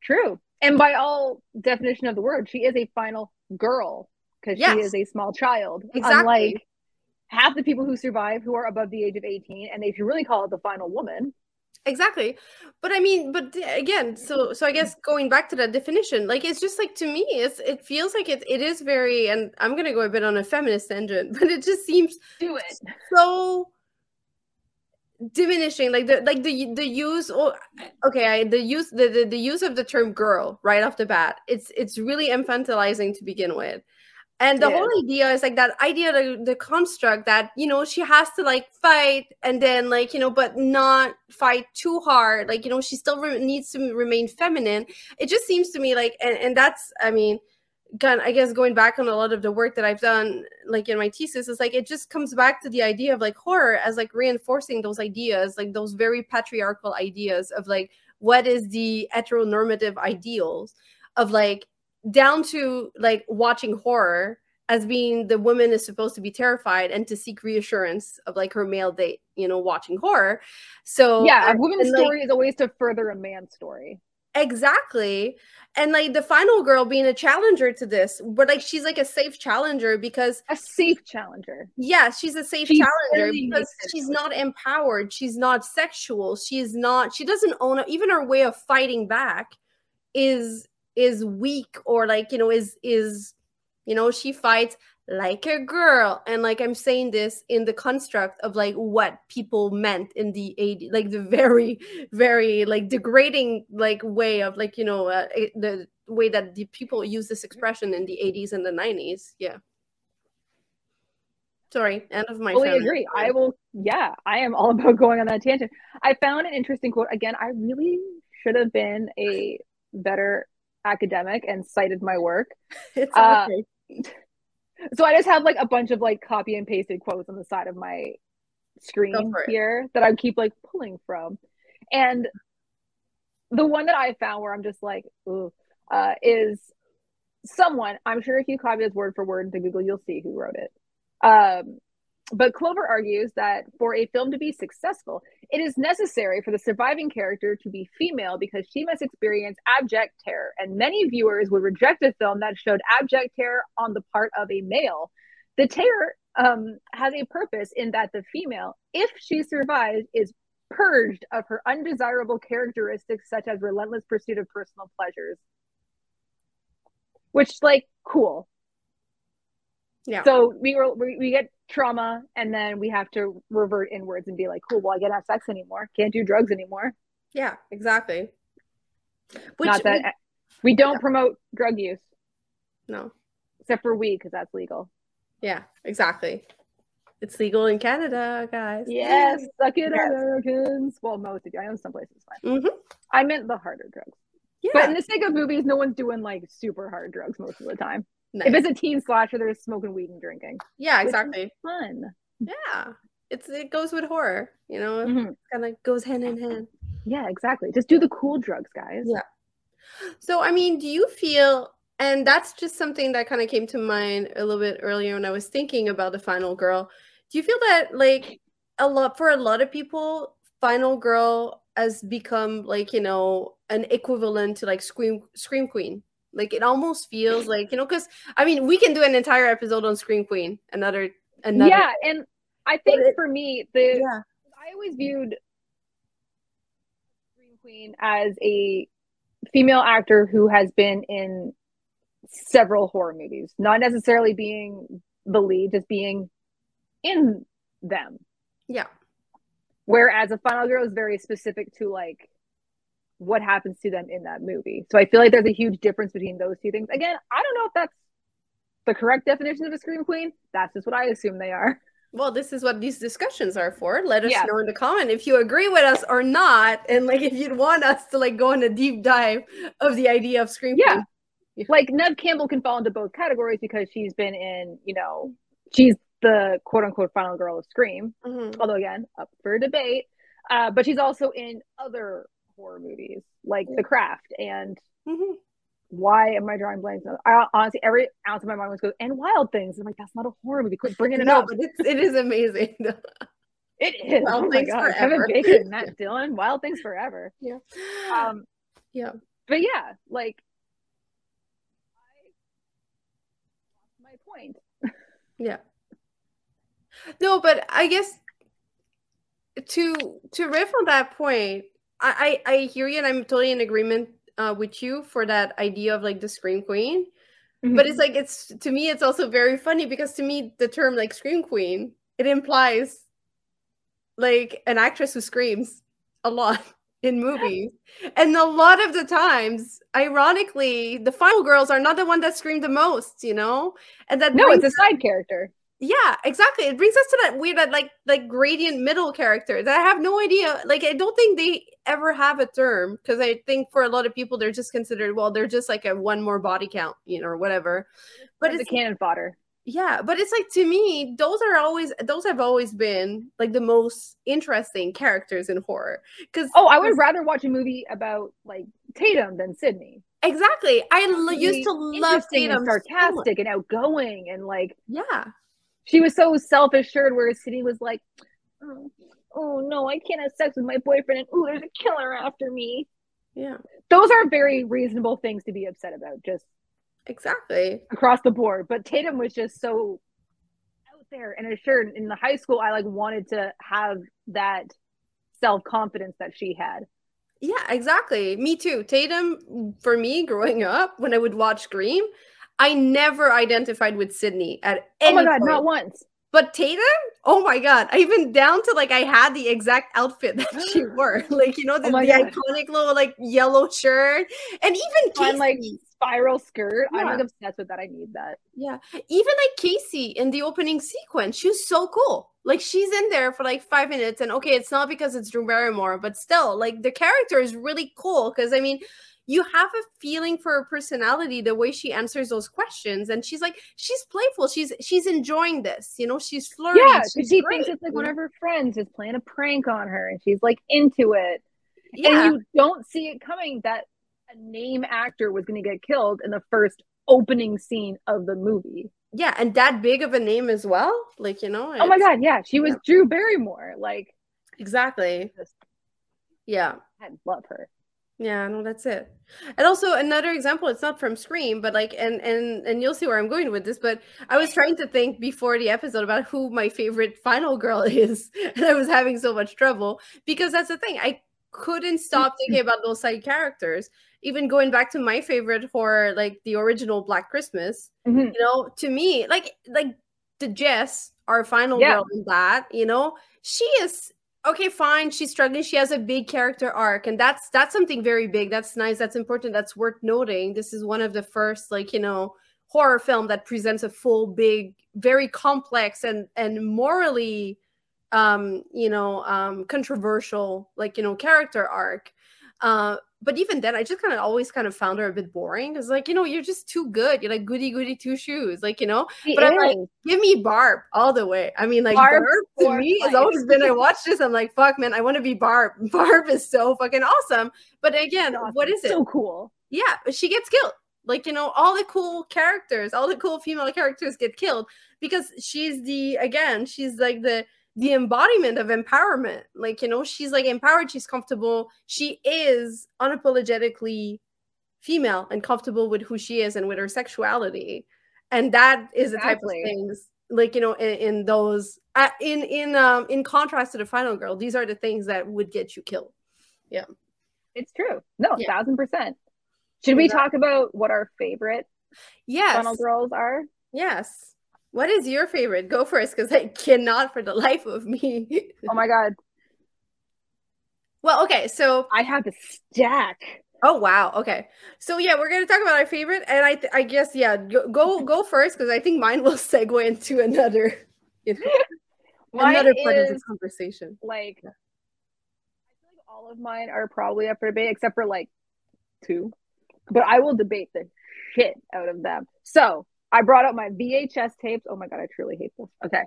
True, and by all definition of the word, she is a final girl because Yes. she is a small child. Exactly. Unlike half the people who survive who are above the age of eighteen, and if you really call it the final woman, exactly but i mean but again so so i guess going back to that definition like it's just like to me it's it feels like it, it is very and i'm gonna go a bit on a feminist tangent but it just seems do it. so diminishing like the like the the use or okay I, the use the, the the use of the term girl right off the bat it's it's really infantilizing to begin with and the yeah. whole idea is like that idea the, the construct that you know she has to like fight and then like you know but not fight too hard like you know she still re- needs to remain feminine it just seems to me like and, and that's i mean kind I guess going back on a lot of the work that I've done, like in my thesis, is like it just comes back to the idea of like horror as like reinforcing those ideas, like those very patriarchal ideas of like what is the heteronormative ideals of like down to like watching horror as being the woman is supposed to be terrified and to seek reassurance of like her male date, you know, watching horror. So yeah, a woman's story like, is always to further a man's story. Exactly. And like the final girl being a challenger to this, but like she's like a safe challenger because a safe challenger. Yeah, she's a safe she challenger because she's not empowered. She's not sexual. She's not, she doesn't own. Even her way of fighting back is is weak or like, you know, is is you know, she fights like a girl. And like i'm saying this in the construct of like what people meant in the 80s like the very very like degrading like way of like you know uh, the way that the people use this expression in the 80s and the 90s yeah. Sorry end of my fully agree. I will yeah i am all about going on that tangent. I found an interesting quote. Again i really should have been a better academic and cited my work it's okay. Uh, so I just have like a bunch of like copy and pasted quotes on the side of my screen here that I keep like pulling from. And the one that I found where I'm just like, ooh, uh, is someone, I'm sure if you copy this word for word into Google, you'll see who wrote it. Um, but Clover argues that for a film to be successful, it is necessary for the surviving character to be female because she must experience abject terror. And many viewers would reject a film that showed abject terror on the part of a male. The terror um, has a purpose in that the female, if she survives, is purged of her undesirable characteristics such as relentless pursuit of personal pleasures. Which, like, cool. Yeah. So we were we, we get trauma and then we have to revert inwards and be like, cool, well, I can't have sex anymore. Can't do drugs anymore. Yeah, exactly. Which, Not that we, we don't yeah. promote drug use. No. Except for weed, because that's legal. Yeah, exactly. It's legal in Canada, guys. Yes, suck it, yes. Americans. Well, most of you. I know some places fine. Mm-hmm. I meant the harder drugs. Yeah. But in the sake of movies, no one's doing like super hard drugs most of the time. Nice. If it's a teen slasher, they're smoking weed and drinking. Yeah, exactly. Fun. Yeah, it's it goes with horror. You know, mm-hmm. kind of goes hand in hand. Yeah, exactly. Just do the cool drugs, guys. Yeah. So, I mean, do you feel? And that's just something that kind of came to mind a little bit earlier when I was thinking about the final girl. Do you feel that like a lot for a lot of people, final girl has become like you know an equivalent to like scream scream queen like it almost feels like you know, because I mean, we can do an entire episode on Scream Queen. Another, another. Yeah, and I think it, for me, the yeah. I always viewed Scream Queen as a female actor who has been in several horror movies, not necessarily being the lead, just being in them. Yeah. Whereas a final girl is very specific to like what happens to them in that movie. So I feel like there's a huge difference between those two things. Again, I don't know if that's the correct definition of a scream queen. That's just what I assume they are. Well, this is what these discussions are for. Let us yeah. know in the comment if you agree with us or not, and like if you'd want us to like go on a deep dive of the idea of scream yeah. Queen. Like Neve Campbell can fall into both categories because she's been in, you know, she's the quote unquote final girl of Scream. Mm-hmm. Although again, up for debate. Uh, but she's also in other horror movies like yeah. The Craft and mm-hmm. why am I drawing blanks? I honestly every ounce of my mind was going and Wild Things. I'm like, that's not a horror movie. Quit bringing it no, up. But it's, it is amazing. it is. Wild oh my god, Kevin Bacon, Matt Dillon, Wild Things Forever. Yeah. Um. Yeah. But yeah, like. my point. yeah. No, but I guess to to riff on that point, I, I, hear you and I'm totally in agreement uh, with you for that idea of like the scream queen. Mm-hmm. But it's like it's to me it's also very funny because to me the term like scream queen it implies like an actress who screams a lot in movies. And a lot of the times, ironically, the final girls are not the one that scream the most, you know? And that No, it's a side character. Yeah, exactly. It brings us to that weird, that like like gradient middle character that I have no idea. Like, I don't think they ever have a term because I think for a lot of people they're just considered well, they're just like a one more body count, you know, or whatever. But it's it's a cannon fodder. yeah, but it's like to me, those are always those have always been like the most interesting characters in horror. Because Oh, I would rather watch a movie about like Tatum than Sidney. exactly. I l- used to love Tatum. and so sarcastic and outgoing and like Yeah, she was so self-assured whereas Sidney was like oh, oh no i can't have sex with my boyfriend and oh there's a killer after me yeah, those are very reasonable things to be upset about just exactly. across the board but tatum was just so out there and assured in the high school i like wanted to have that self-confidence that she had Yeah, exactly. Me too. Tatum, for me, growing up, when I would watch Scream, I never identified with Sidney at any oh my god point. not once. But Tatum, oh my god, I even down to like I had the exact outfit that she wore, like you know the, Oh the iconic little like yellow shirt, and even Casey. like spiral skirt. I'm Yeah. like obsessed with that. I need that. Yeah, even like Casey in the opening sequence, she was so cool. Like she's in there for like five minutes, and okay, it's not because it's Drew Barrymore, but still, like the character is really cool because I mean, you have a feeling for her personality, the way she answers those questions, and she's like, she's playful, she's she's enjoying this, you know, she's flirty. yeah she's she great, thinks it's like one of her friends is playing a prank on her and she's like into it yeah, and you don't see it coming that a name actor was going to get killed in the first opening scene of the movie. yeah, and that big of a name as well, like you know. Oh my god, yeah, she was Yeah. Drew Barrymore. Like, exactly. Yeah. I love her. Yeah, no, that's it. And also another example, it's not from Scream, but like and and and you'll see where I'm going with this, but I was trying to think before the episode about who my favorite final girl is, and I was having so much trouble because that's the thing. I couldn't stop thinking about those side characters. Even going back to my favorite horror, like the original Black Christmas, Mhm. you know, to me, like like the Jess, our final Yeah. girl in that, you know, she is okay, fine. She's struggling. She has a big character arc, and that's that's something very big. That's nice. That's important. That's worth noting. This is one of the first, like you know, horror film that presents a full, big, very complex and and morally, um, you know, um, controversial, like you know, character arc. Uh, but even then, I just kind of always kind of found her a bit boring. It's like you know, you're just too good. You're like goody goody two shoes, like you know. She But I'm like, give me Barb all the way. I mean, like Barb Barb, to me has always been. I watch this, I'm like, fuck, man, I want to be Barb. Barb is so fucking awesome. But again, Awesome. what is it? So cool. yeah, she gets killed. Like you know, all the cool characters, all the cool female characters get killed because she's the again, she's like the the embodiment of empowerment. Like you know, she's like empowered. She's comfortable. She is unapologetically female and comfortable with who she is and with her sexuality, and that is the type of things like you know in, in those uh, in in um in contrast to the final girl these are the things that would get you killed yeah It's true. No, Yeah. thousand percent. Should we talk about what our favorite yes final girls are? Yes. What is your favorite? Go first, because I cannot for the life of me. Oh my god, well, okay, so I have a stack. oh wow, okay, so yeah, we're gonna talk about our favorite, and I th- I guess yeah, go go, go first because I think mine will segue into another, you know, another part of is this conversation. like I feel like all of mine are probably up for debate except for like two. But I will debate the shit out of them. So I brought up my VHS tapes. Oh my god, I truly hate this. Okay.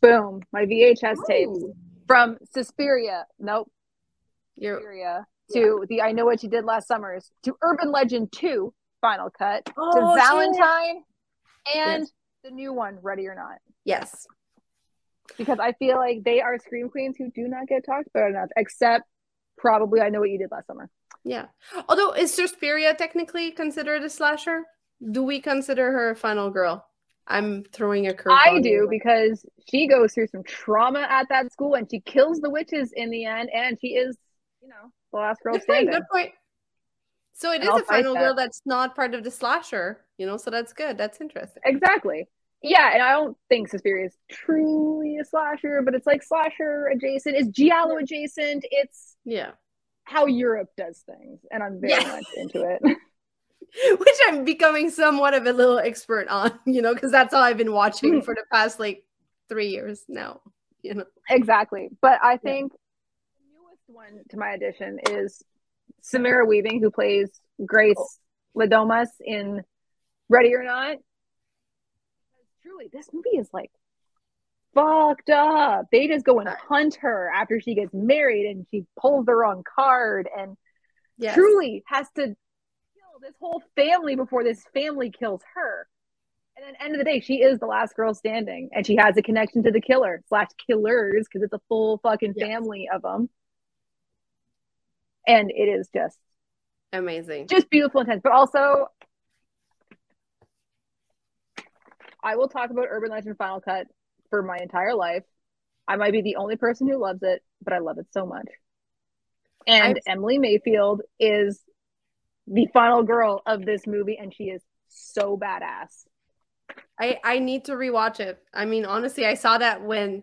Boom. My VHS tapes from Suspiria. Nope. Suspiria to the I Know What You Did Last Summers to Urban Legend 2 Final Cut to Oh, shit. Valentine and Yes. the new one, Ready or Not. yes, because I feel like they are scream queens who do not get talked about enough, except probably I know what you did last summer. yeah. Although is Suspiria technically considered a slasher? Do we consider her a final girl? I'm throwing a curve. I do because she goes through some trauma at that school and she kills the witches in the end, and she is, you know, the last girl Good point. standing. Good point. So it And is I'll a final fight girl that. that's not part of the slasher, you know. So that's good. That's interesting. Exactly. yeah, and I don't think Suspiria is truly a slasher, but it's like slasher adjacent. It's giallo adjacent. It's Yeah. how Europe does things, and I'm very Yeah. much into it. Which I'm becoming somewhat of a little expert on, you know, because that's all I've been watching Mm. for the past like three years now. You know. exactly, but I think the newest one to my addition is Samara Weaving, who plays Grace Le Domas in Ready or Not. Truly, this movie is like fucked up. They just go and hunt her after she gets married, and she pulls the wrong card, and Yes. truly has to this whole family before this family kills her. And then end of the day, she is the last girl standing, and she has a connection to the killer slash killers because it's a full fucking Yes. family of them. And it is just Amazing. just beautiful intense, but also I will talk about Urban Legend Final Cut for my entire life. I might be the only person who loves it, but I love it so much. And I've- Emily Mayfield is the final girl of this movie, and she is so badass. I I need to rewatch it. I mean, honestly, I saw that when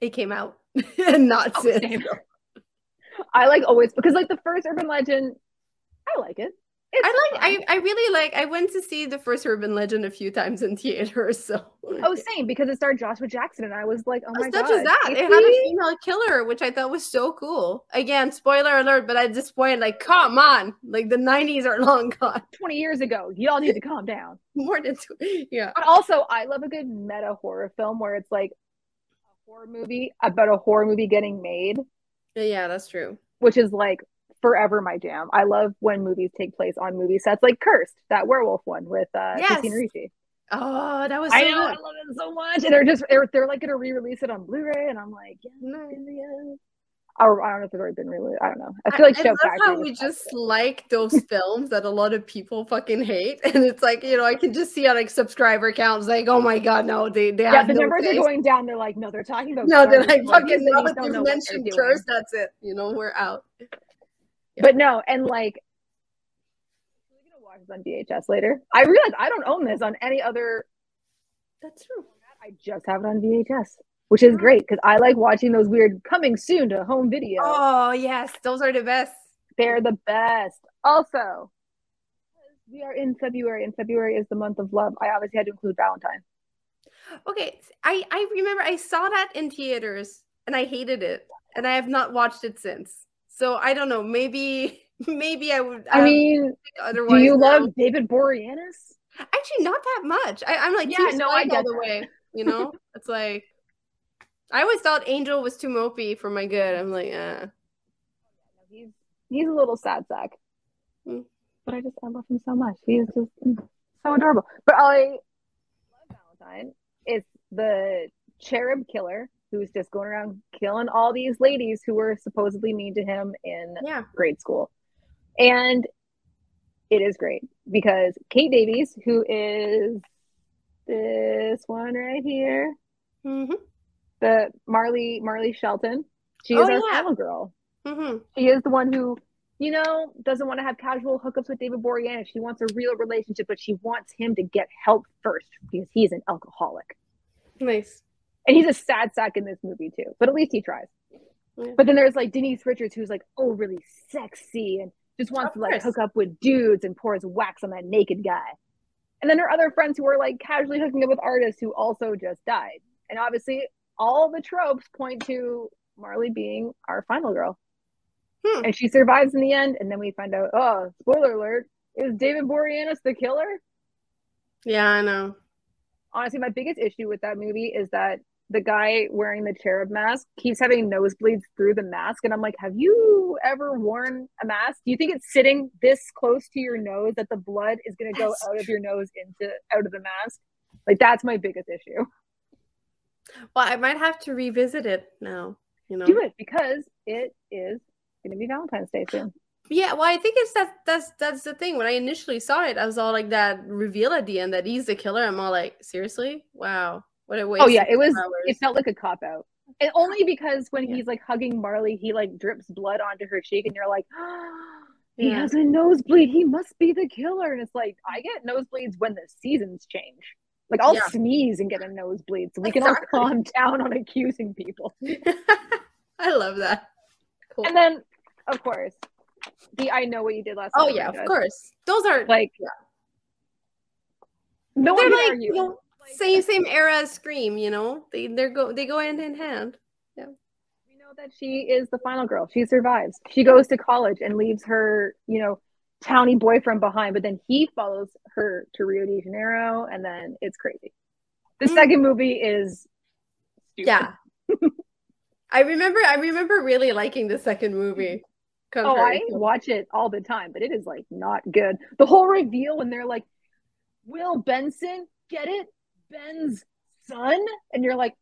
it came out, and not Oh, since. I like always because like the first Urban Legend, I like it. I like. I I really like. I went to see the first Urban Legend a few times in theaters. So. Oh, same because it starred Joshua Jackson, and I was like, oh, oh my It's not god! just that; it had a female killer, which I thought was so cool. Again, spoiler alert, but at this point, like, come on, like the '90s are long gone. 20 years ago. Y'all need to calm down. More than two, yeah. But also, I love a good meta horror film where it's like a horror movie about a horror movie getting made, Yeah, that's true. which is like forever my jam. I love when movies take place on movie sets, like Cursed, that werewolf one with uh, Yes. Christina Ricci. Oh, that was so I know, I love it so much. And they're just they're, they're like gonna re-release it on Blu-ray, and I'm like, yes, Nice. yes. Or I don't know if it's already been released. I don't know. I feel like I, Show love how we best. just like those films that a lot of people fucking hate, and it's like you know I can just see on like subscriber counts like oh my god no they they yeah, have the no numbers taste. are going down. They're like, no, they're talking about. no they're Cursed. like fucking now that you've know what they're mentioned doing. curse that's it you know we're out. But no, and like we're gonna watch this on VHS later. I realize I don't own this on any other That's true. I just have it on VHS, which is great because I like watching those weird coming soon to home video. Oh yes, those are the best. They're the best. Also, we are in February, and February is the month of love. I obviously had to include Valentine. Okay, I I remember I saw that in theaters and I hated it, and I have not watched it since. So I don't know. Maybe maybe I would. I um, mean, otherwise. do you love David Boreanaz? Actually, not that much. I, I'm like, Yeah, no, I Spike all the that. way. You know, it's like I always thought Angel was too mopey for my good. I'm like, uh, He's he's a little sad sack, Mm. but I just I love him so much. He's just mm, so adorable. But I love Valentine. It's the cherub killer who's just going around killing all these ladies who were supposedly mean to him in yeah, grade school, and it is great because Kate Davies, who is this one right here, hmm the Marley Marley Shelton, she is Oh, our yeah. final girl. hmm She is the one who, you know, doesn't want to have casual hookups with David Boreanaz. She wants a real relationship, but she wants him to get help first because he's an alcoholic. nice. And he's a sad sack in this movie too, but at least he tries. Yeah. But then there's like Denise Richards, who's like overly sexy and just wants to like hook up with dudes and pours wax on that naked guy. And then her other friends who are like casually hooking up with artists who also just died. And obviously, all the tropes point to Marley being our final girl. Hmm. And she survives in the end. And then we find out, oh, spoiler alert, is David Boreanaz the killer? Yeah, I know. honestly, my biggest issue with that movie is that the guy wearing the cherub mask keeps having nosebleeds through the mask. And I'm like, have you ever worn a mask? Do you think it's sitting this close to your nose that the blood is going to go out of your nose into out of the mask? Like, that's my biggest issue. Well, I might have to revisit it now. You know. Do it because it is going to be Valentine's Day soon. Yeah, well, I think it's that that's that's the thing. When I initially saw it, I was all like that reveal at the end that he's the killer. I'm all like, seriously? Wow. What a oh, waste. Oh, yeah. It was, hours. it felt like a cop out. And only because when Yeah. he's like hugging Marley, he like drips blood onto her cheek, and you're like, he Yeah. has a nosebleed. He must be the killer. And it's like, I get nosebleeds when the seasons change. Like I'll Yeah. sneeze and get a nosebleed, so we can all calm down on accusing people. I love that. Cool. And then, of course, the I know what you did last. oh yeah, of does. course. Those are Like, Yeah. no one they're can like argue. you know, same same era as Scream. You know, they they go they go hand in hand. Yeah. We know that she is the final girl. She survives. She goes to college and leaves her, you know, towny boyfriend behind, but then he follows her to Rio de Janeiro, and then it's crazy. The Mm. second movie is stupid. Yeah. I remember I remember really liking the second movie. Oh, I watch it all the time, but it is like not good. The whole reveal when they're like, Will Benson, get it? Ben's son? And you're like,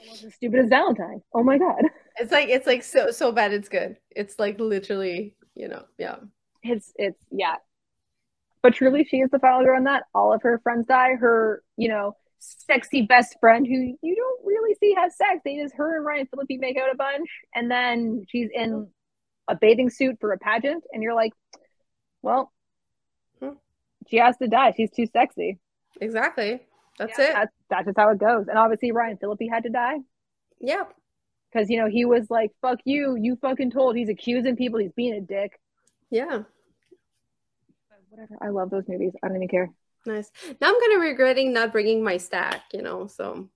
almost as stupid as Valentine. Oh my god. It's like it's like so so bad it's good. It's like literally, you know, yeah. It's it's yeah. But truly she is the final girl in that. All of her friends die. Her, you know, sexy best friend who you don't really see have sex. They just her and Ryan Phillippe make out a bunch, and then she's in a bathing suit for a pageant, and you're like, well, Hmm. she has to die. She's too sexy. Exactly. That's Yeah, it. That's, that's just how it goes. And obviously Ryan Phillippe had to die Yeah. because you know he was like, "Fuck you, you fucking told." He's accusing people. He's being a dick. Yeah. But whatever. I love those movies. I don't even care. Nice. Now I'm kind of regretting not bringing my stack, you know, so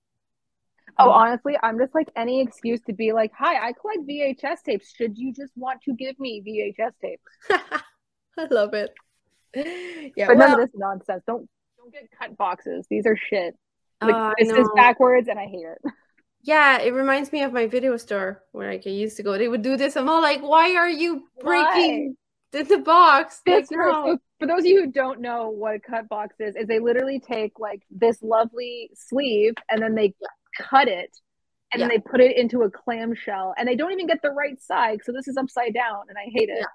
Oh, honestly, I'm just like any excuse to be like, "Hi, I collect VHS tapes. Should you just want to give me VHS tapes?" I love it. Yeah, but well, none of this nonsense. Don't don't get cut boxes. These are shit. Like uh, this is backwards, and I hate it. Yeah, it reminds me of my video store where like, I used to go. They would do this. I'm all like, why are you breaking the, the box? Like, no. For those of you who don't know what a cut box is, is they literally take like this lovely sleeve and then they cut it and then they put it into a clamshell and they don't even get the right side. So this is upside down and I hate it. Yeah.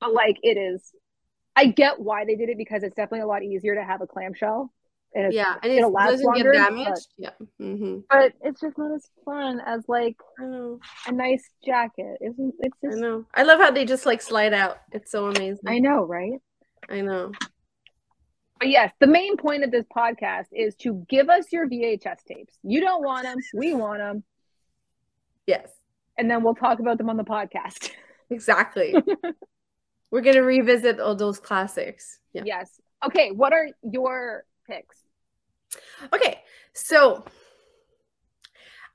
But like it is I get why they did it because it's definitely a lot easier to have a clamshell. And Yeah, and it doesn't longer, get but- damaged. Yeah. hmm But it's just not as fun as like a nice jacket. Isn't it's I know. I love how they just like slide out. It's so amazing. I know, right? I know. But yes, the main point of this podcast is to give us your VHS tapes. You don't want them, we want them, Yes. and then we'll talk about them on the podcast. Exactly. We're gonna revisit all those classics. Yeah. Yes. Okay, what are your picks? Okay, so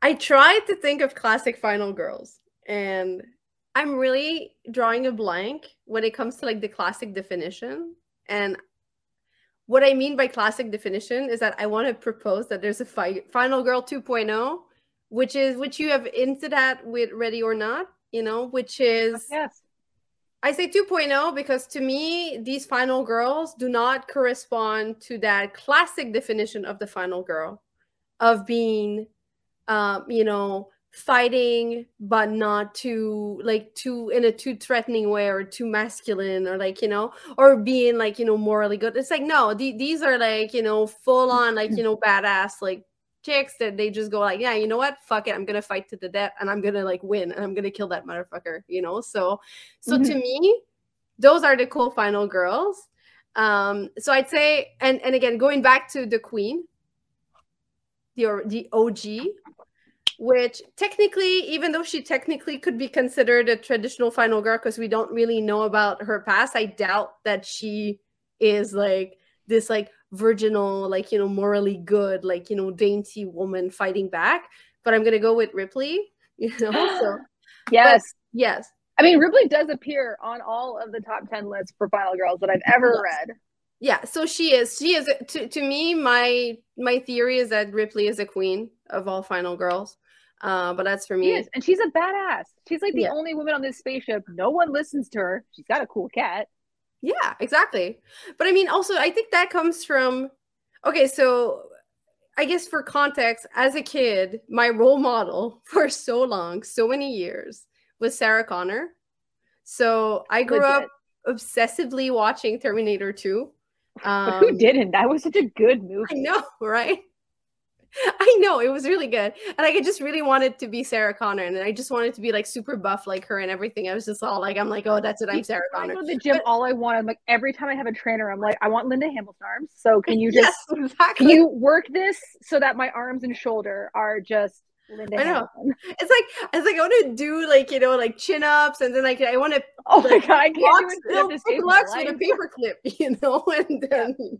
I tried to think of classic final girls, and I'm really drawing a blank when it comes to like the classic definition. And what I mean by classic definition is that I want to propose that there's a fi- final girl 2.0, which is which you have hinted at with Ready or Not, you know, which is oh, Yes. I say 2.0 because to me, these final girls do not correspond to that classic definition of the final girl of being, um, you know, fighting, but not too, like, too, in a too threatening way or too masculine or, like, you know, or being, like, you know, morally good. It's like, no, the- these are, like, you know, full on, like, you know, badass, like, chicks that they just go like, yeah, you know what? Fuck it. I'm gonna fight to the death and I'm gonna like win and I'm gonna kill that motherfucker, you know? So so to me, those are the cool final girls. Um, so I'd say, and and again, going back to the queen, the the OG, which technically, even though she technically could be considered a traditional final girl because we don't really know about her past, I doubt that she is like this like virginal, like you know, morally good, like you know, dainty woman fighting back. But I'm gonna go with Ripley, you know. So Yes. yes, I mean, Ripley does appear on all of the top 10 lists for Final Girls that I've ever Yes. read. Yeah, so she is. She is to to me. My my theory is that Ripley is a queen of all final girls. Uh, but that's for She me. is, and she's a badass. She's like the Yeah. only woman on this spaceship. No one listens to her. She's got a cool cat. Yeah, exactly. But I mean, also, I think that comes from. Okay, so I guess for context, as a kid, my role model for so long, so many years, was Sarah Connor. So I grew Legit. up obsessively watching Terminator 2. But who Um, didn't? That was such a good movie. I know, right? I know it was really good, and like I just really wanted to be Sarah Connor, and I just wanted to be like super buff like her and everything. I was just all like, I'm like, oh, that's it, I'm Sarah When I Connor. go to the gym, But- all I want, I'm like, every time I have a trainer, I'm like, I want Linda Hamilton arms. So can you just, yes, exactly. can you work this so that my arms and shoulder are just Linda I know. Hamilton? It's like it's like I want to do like you know like chin ups, and then like I want to Oh my god, I can't do it little to big save my blocks with a life. paper clip, you know, and then yeah,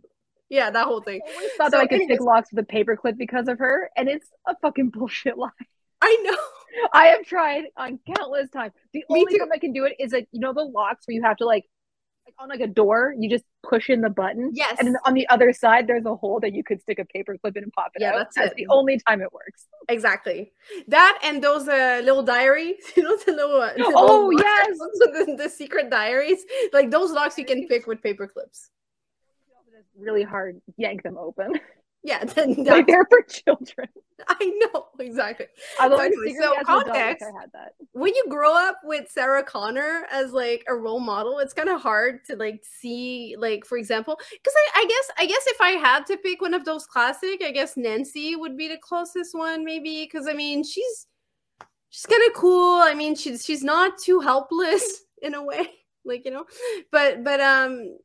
that whole thing. I thought So that I could anyways- stick locks with a paperclip because of her, and it's a fucking bullshit lie. I know. I have tried on countless times. The Me only too. time I can do it is like you know the locks where you have to like like on like a door, you just push in the button. Yes. And then on the other side, there's a hole that you could stick a paperclip in and pop it Yeah, out. that's it. the only time it works. Exactly. That and those uh, little diaries, you know, the little, uh, the Oh, yes. the, the secret diaries, like those locks you can pick with paper clips. It's really hard. Yank them open. Yeah, then like they're for children. I know exactly. Although anyway, so as an adult wish context. I had that. When you grow up with Sarah Connor as like a role model, it's kind of hard to like see, like for example, because I, I guess I guess if I had to pick one of those classic, I guess Nancy would be the closest one, maybe because I mean she's she's kind of cool. I mean she's she's not too helpless in a way, like you know, but but um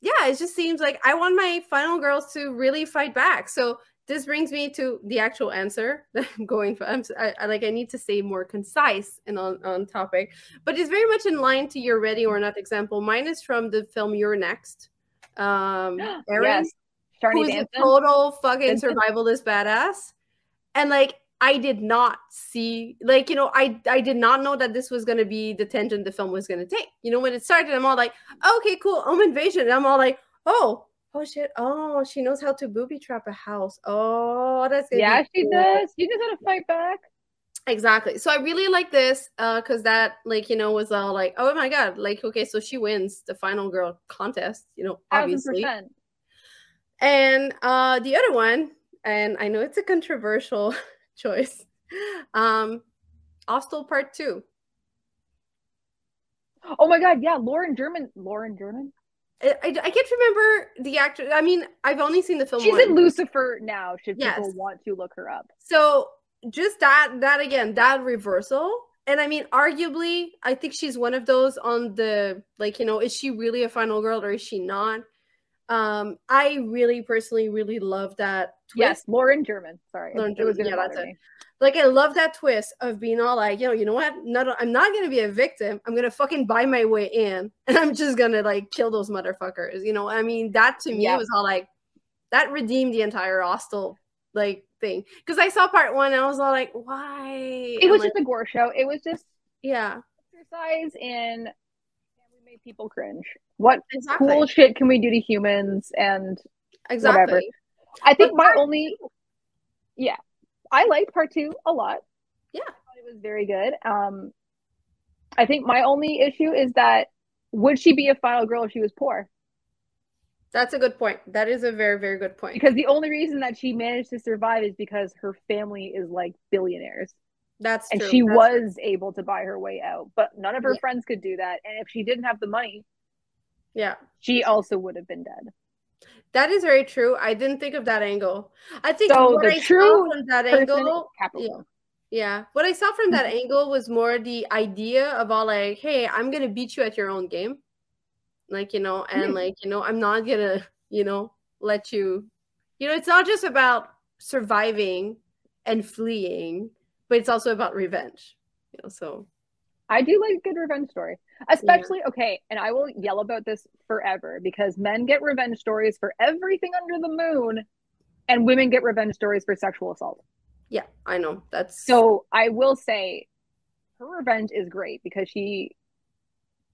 yeah, it just seems like I want my final girls to really fight back. So this brings me to the actual answer that I'm going for. I'm, I, I- like I need to stay more concise and on, on topic, but it's very much in line to your ready or not example. Mine is from the film You're Next. Um, Erin, yes. Sharni who is a total fucking survivalist badass, and like I did not see, like you know, I I did not know that this was gonna be the tangent the film was gonna take. You know, when it started, I'm all like, okay, cool, home invasion. And I'm all like, oh, oh shit, oh, she knows how to booby trap a house. Oh, that's Yeah, she cool. does. She knows how to fight back. Exactly. So I really like this uh because that like you know was all like oh my god like okay so she wins the final girl contest you know obviously percent. and uh the other one and I know it's a controversial choice um Hostel Part Two Oh my god, yeah, Lauren German. Lauren German. I, I, I can't remember the actor I mean I've only seen the film She's once. in Lucifer now. Should Yes. people want to look her up? So just that that again that reversal and I mean arguably I think she's one of those on the like you know is she really a final girl or is she not? Um I really personally really love that twist. Yes, Lauren German. Sorry, Lauren it was German, yeah, that's me. Like I love that twist of being all like, you know, you know what? Not I'm not gonna be a victim. I'm gonna fucking buy my way in and I'm just gonna like kill those motherfuckers. You know, I mean that to me Yep. was all like that redeemed the entire hostel like thing. Because I saw part one and I was all like, why? It was just a gore show. It was just yeah, exercise in make people cringe? What exactly. cool shit can we do to humans? And exactly. whatever. I think But my only, yeah, I liked part two a lot. Yeah. I thought it was very good. Um, I think my only issue is that would she be a final girl if she was poor? That's a good point. That is a very, very good point. Because the only reason that she managed to survive is because her family is like billionaires. That's and true. she That's- was able to buy her way out but none of her Yeah. friends could do that and if she didn't have the money yeah. she also would have been dead That is very true. I didn't think of that angle. I think So what the I true saw from that angle, capitalism. yeah, what I saw from that Mm-hmm. angle was more the idea of all like, hey, I'm gonna beat you at your own game, like you know, and Mhm. like you know, I'm not gonna, you know, let you, you know, it's not just about surviving and fleeing, but it's also about revenge, you know. So. I do like a good revenge story especially okay and i will yell about this forever because men get revenge stories for everything under the moon and women get revenge stories for sexual assault. Yeah, I know that's so i will say her revenge is great because she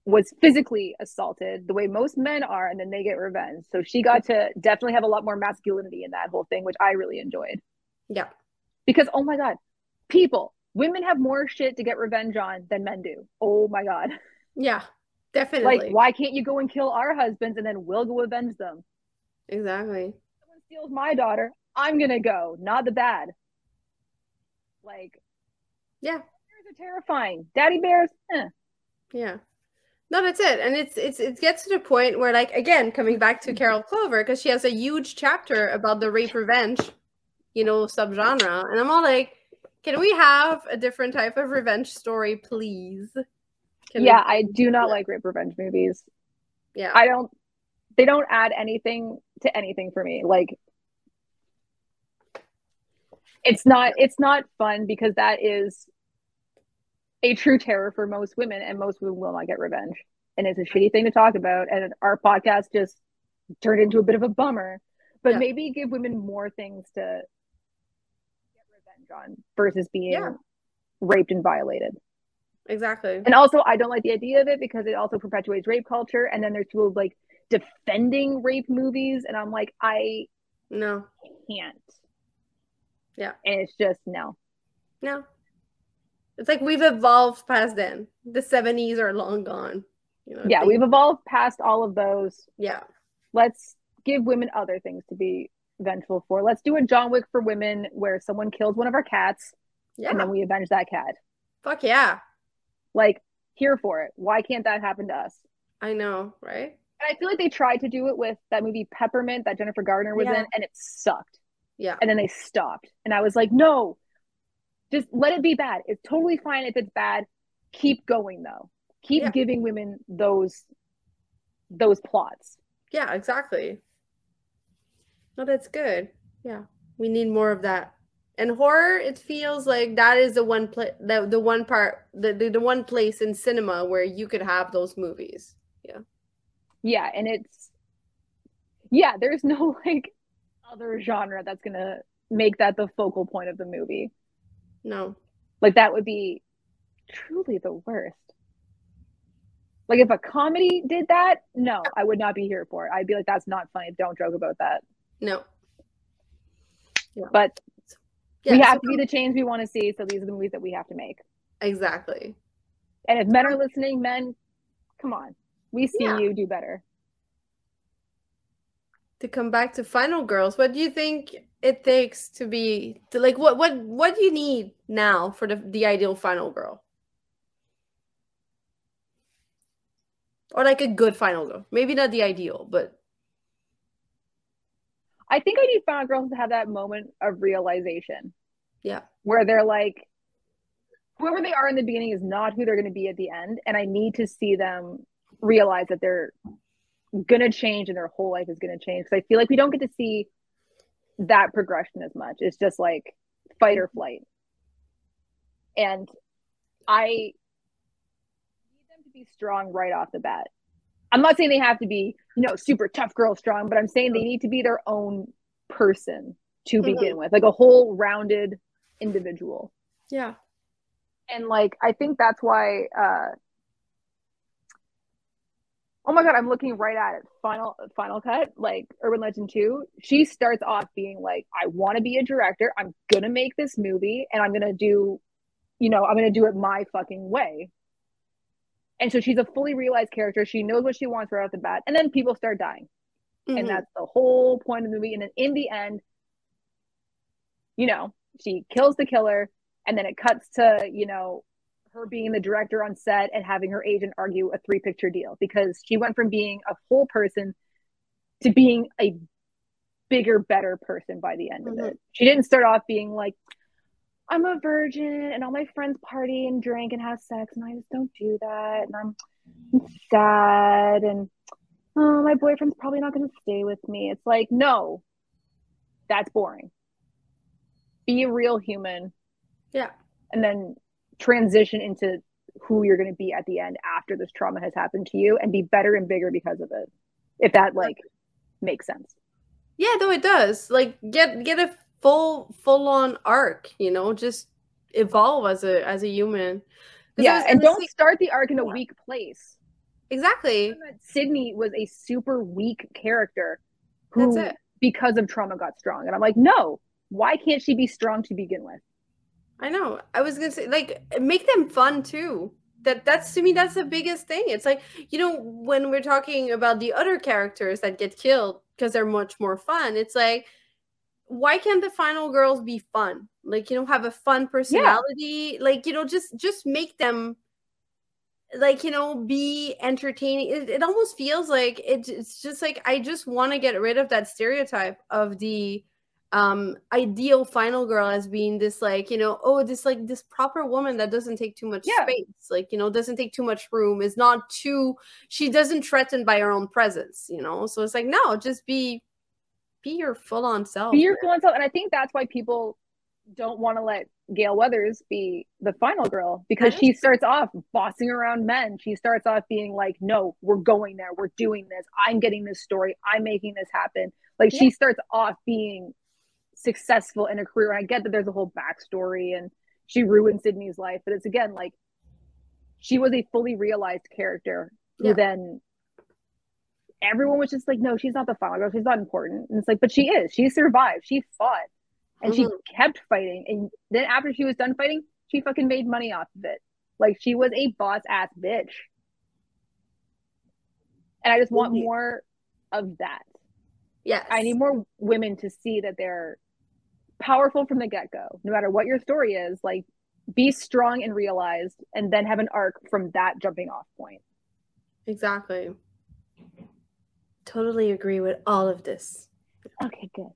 was physically assaulted the way most men are and then they get revenge. So she got to definitely have a lot more masculinity in that whole thing which i really enjoyed. Yeah, because oh my god people women have more shit to get revenge on than men do oh my god yeah, definitely, like why can't you go and kill our husbands and then we'll go avenge them exactly. someone steals my daughter i'm gonna go not the bad like Yeah. bears are terrifying daddy bears eh. Yeah. No, that's it. And it's it's it gets to the point where like again, coming back to Carol Clover, because she has a huge chapter about the rape revenge. you know, subgenre. And I'm all like, can we have a different type of revenge story, please? Can yeah, we- I do not like rape revenge movies. Yeah. I don't they don't add anything to anything for me. Like it's not it's not fun because that is a true terror for most women and most women will not get revenge and it's a shitty thing to talk about and our podcast just turned into a bit of a bummer but yeah. maybe give women more things to on versus being yeah. raped and violated. Exactly. And also i don't like the idea of it because it also perpetuates rape culture and then there's people like defending rape movies and i'm like i no. can't. Yeah. And it's just no. No. It's like we've evolved past then. The 70s are long gone. You know, yeah, we've evolved past all of those. Yeah. Let's give women other things to be vengeful for. Let's do a John Wick for women where someone kills one of our cats yeah. and then we avenge that cat. Fuck yeah. Like, here for it. Why can't that happen to us? I know, right? And I feel like they tried to do it with that movie Peppermint that Jennifer Gardner was yeah. in and it sucked. Yeah. And then they stopped. And I was like, no, just let it be bad. It's totally fine if it's bad. Keep going though keep yeah. giving women those those plots yeah exactly no that's good. Yeah we need more of that. And horror it feels like that is the one place the, the one part the, the the one place in cinema where you could have those movies. Yeah. Yeah and it's yeah there's no like other genre that's gonna make that the focal point of the movie. No. Like that would be truly the worst. Like if a comedy did that, no, I would not be here for it. I'd be like, that's not funny. Don't joke about that. No. But yeah, we have so to be the change we want to see. So these are the movies that we have to make. Exactly. And if men are listening, men, come on. We see yeah. you do better. To come back to Final Girls, what do you think it takes to be to like what what what do you need now for the the ideal final girl? or like a good final girl. Maybe not the ideal, but I think I need final girls to have that moment of realization. Yeah. Where they're like, whoever they are in the beginning is not who they're going to be at the end. And I need to see them realize that they're going to change and their whole life is going to change. Because I feel like we don't get to see that progression as much. It's just like fight or flight. And I need them to be strong right off the bat. I'm not saying they have to be, you know, super tough girl strong, but I'm saying they need to be their own person to mm-hmm. begin with, like a whole rounded individual. Yeah. And like I think that's why uh Oh my god, I'm looking right at it. Final Final Cut, like Urban Legend 2. She starts off being like, I want to be a director. I'm gonna make this movie and I'm gonna do, you know, I'm gonna do it my fucking way. And so she's a fully realized character. She knows what she wants right off the bat. And then people start dying. Mm-hmm. And that's the whole point of the movie. And then in the end, you know, she kills the killer. And then it cuts to, you know, her being the director on set and having her agent argue a three picture deal because she went from being a whole person to being a bigger, better person by the end mm-hmm. of it. She didn't start off being like, I'm a virgin and all my friends party and drink and have sex and I just don't do that and I'm, sad and oh my boyfriend's probably not going to stay with me. It's like no. That's boring. Be a real human. Yeah. And then transition into who you're going to be at the end after this trauma has happened to you and be better and bigger because of it. If that like makes sense. Yeah, no, it does. Like get get a full full on arc you know just evolve as a as a human. Yeah and don't see- start the arc in a weak place. Exactly. Sidney was a super weak character who because of trauma got strong and i'm like no why can't she be strong to begin with? I know. I was gonna say like make them fun too. That that's to me that's the biggest thing. It's like you know when we're talking about the other characters that get killed because they're much more fun it's like why can't the final girls be fun? Like, you know, have a fun personality. Yeah. Like, you know, just just make them like, you know, be entertaining. It, it almost feels like it, it's just like I just want to get rid of that stereotype of the um ideal final girl as being this like you know oh this like this proper woman that doesn't take too much Yeah. space like you know doesn't take too much room is not too she doesn't threaten by her own presence you know so it's like no just be be your full-on self be your full on self. And I think that's why people don't want to let Gale Weathers be the final girl because she starts off bossing around men. She starts off being like, no, we're going there. We're doing this. I'm getting this story. I'm making this happen. Like she starts off being successful in a career. And I get that there's a whole backstory and she ruined Sidney's life, but it's again like she was a fully realized character who Yeah. then everyone was just like, no, she's not the final girl. She's not important. And it's like, but she is. She survived. She fought and she Mhm. kept fighting. And then after she was done fighting, she fucking made money off of it. Like she was a boss ass bitch. And I just want more of that. yes I need more women to see that they're powerful from the get go, no matter what your story is. Like, be strong and realized, and then have an arc from that jumping off point. exactly totally agree with all of this Okay, good.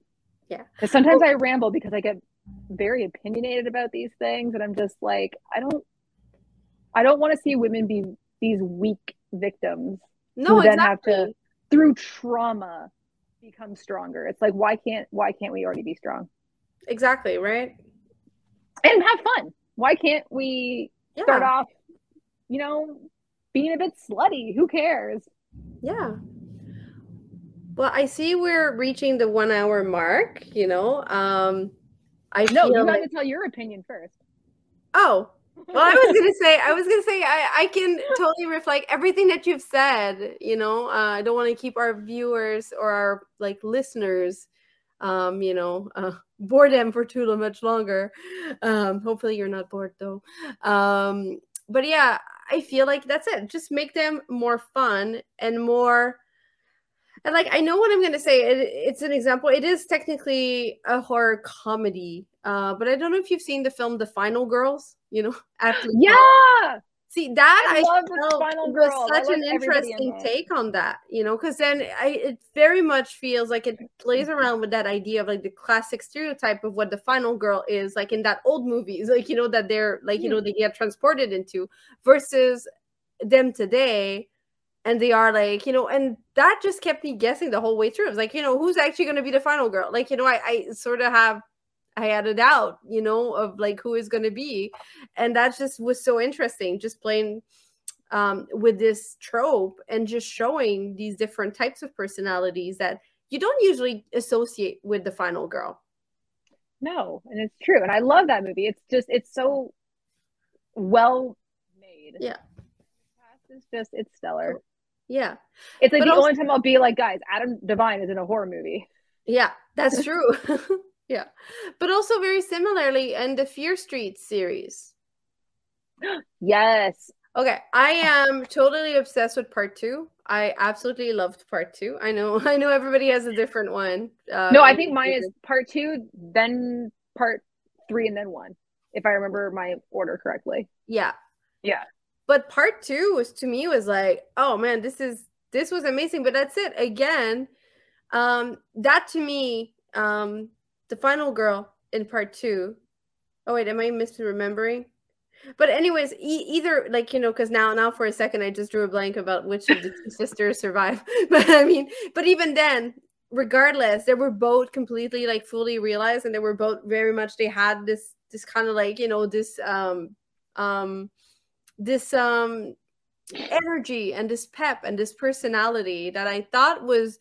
Yeah. Because sometimes Well- I ramble because I get very opinionated about these things, and I'm just like, I don't, I don't want to see women be these weak victims no who then exactly have to, through trauma, become stronger. It's like, why can't, why can't we already be strong exactly right and have fun? Why can't we yeah start off, you know, being a bit slutty? Who cares? Yeah. Well, I see we're reaching the one hour mark, you know. Um I No, you got like- to tell your opinion first. Oh, well, I was gonna say, I was gonna say, I, I can totally reflect everything that you've said. You know, uh, I don't want to keep our viewers or our like listeners, um, you know, uh, bore them for too much longer. Um, hopefully, you're not bored though. Um, but yeah, I feel like that's it. Just make them more fun and more. And like I know what I'm gonna say. It, it's an example. It is technically a horror comedy, uh, but I don't know if you've seen the film The Final Girls. You know, after Yeah, see that I I, love The felt Final was such an everybody in interesting take on that. You know, because then I it very much feels like it plays around with that idea of like the classic stereotype of what the final girl is, like in that old movies, like you know that they're like you know they get transported into versus them today and they are like you know and that just kept me guessing the whole way through it was like you know who's actually going to be the final girl like you know i, I sort of have i had a doubt you know of like who is going to be and that just was so interesting just playing um with this trope and just showing these different types of personalities that you don't usually associate with the final girl No, and it's true. And I love that movie. It's just it's so well made. Yeah. It's just it's stellar. Yeah It's like But the also- only time I'll be like, guys, Adam DeVine is in a horror movie. Yeah, that's true. yeah. But also very similarly in the Fear Street series. Yes. Okay, I am totally obsessed with part 2. I absolutely loved part 2. I know I know everybody has a different one. Uh, no, I think mine is part two, then part three, and then one. If I remember my order correctly. Yeah. Yeah. But part 2 was to me was like, "Oh man, this is this was amazing." But that's it. Again, um that to me um the final girl in part 2. Oh wait, am I misremembering? But anyways, e- either like you know, because now now for a second I just drew a blank about which of the two sisters survive. But I mean, but even then, regardless, they were both completely like fully realized, and they were both very much they had this this kind of like you know this um um this um energy and this pep and this personality that I thought was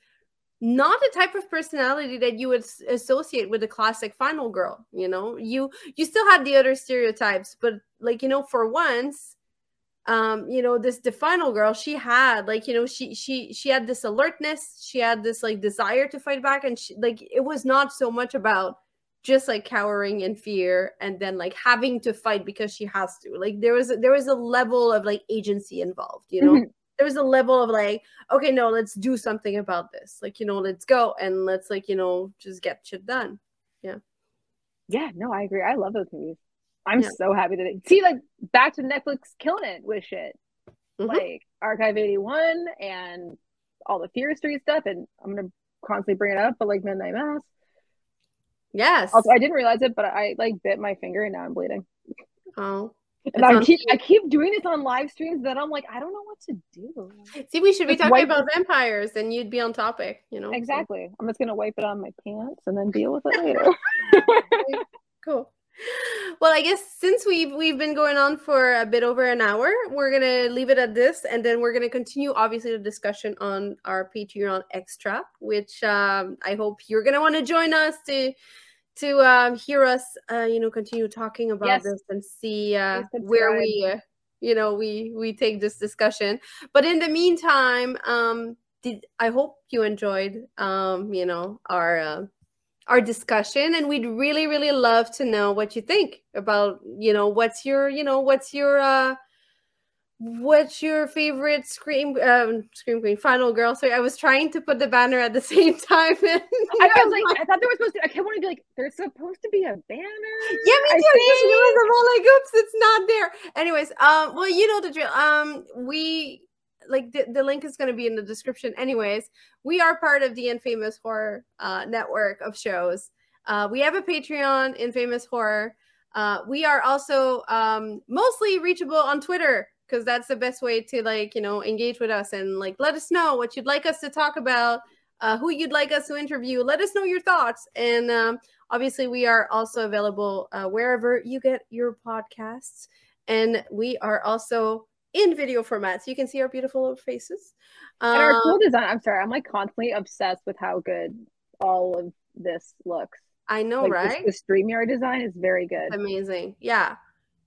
not the type of personality that you would associate with the classic final girl you know? You you still had the other stereotypes but like you know for once um you know this the final girl she had like you know she she she had this alertness she had this like desire to fight back and she like it was not so much about just like cowering in fear and then like having to fight because she has to like there was a, there was a level of like agency involved you know Mhm. there was a level of like okay no let's do something about this like you know let's go and let's like you know just get shit done Yeah, Yeah, no, I agree. I love those movies. I'm Yeah. so happy that they see like back to Netflix killing it with shit. Mhm. Like Archive 81 and all the Fear Street stuff, and I'm gonna constantly bring it up, but like Midnight Mass. Yes. Also, I didn't realize it, but I like bit my finger and now I'm bleeding. Oh. And I keep I keep doing this on live streams. Then I'm like, I don't know what to do. See, we should be talking about vampires, and you'd be on topic. You know. Exactly. I'm just gonna wipe it on my pants and then deal with it later. Cool. Well, I guess since we've we've been going on for a bit over an hour, we're gonna leave it at this, and then we're gonna continue obviously the discussion on our Patreon extra, which um, I hope you're gonna want to join us to to um, hear us, uh, you know, continue talking about Yes. this and see uh, where we, uh, you know, we we take this discussion. But in the meantime, um, did I hope you enjoyed, um, you know, our uh, our discussion, and we'd really really love to know what you think about, you know, what's your, you know, what's your uh, What's your favorite scream um scream queen final girl? Sorry, I was trying to put the banner at the same time. and I I was like, I thought there was supposed to. I kept wanting to be like, there's supposed to be a banner. Yeah, me I too. I just realized I'm all like, oops, it's not there. Anyways, um, well, you know the drill. Um, we like the, the link is going to be in the description. Anyways, we are part of the Infamous Horror uh, network of shows. Uh, we have a Patreon, Infamous Horror. Uh, we are also um, mostly reachable on Twitter because that's the best way to like you know engage with us and like let us know what you'd like us to talk about, uh, who you'd like us to interview. Let us know your thoughts and. Um, Obviously, we are also available uh, wherever you get your podcasts, and we are also in video format, so you can see our beautiful little faces. And our Um, cool design. I'm sorry. I'm like constantly obsessed with how good all of this looks. I know, like right? This, the StreamYard design is very good. Amazing, yeah.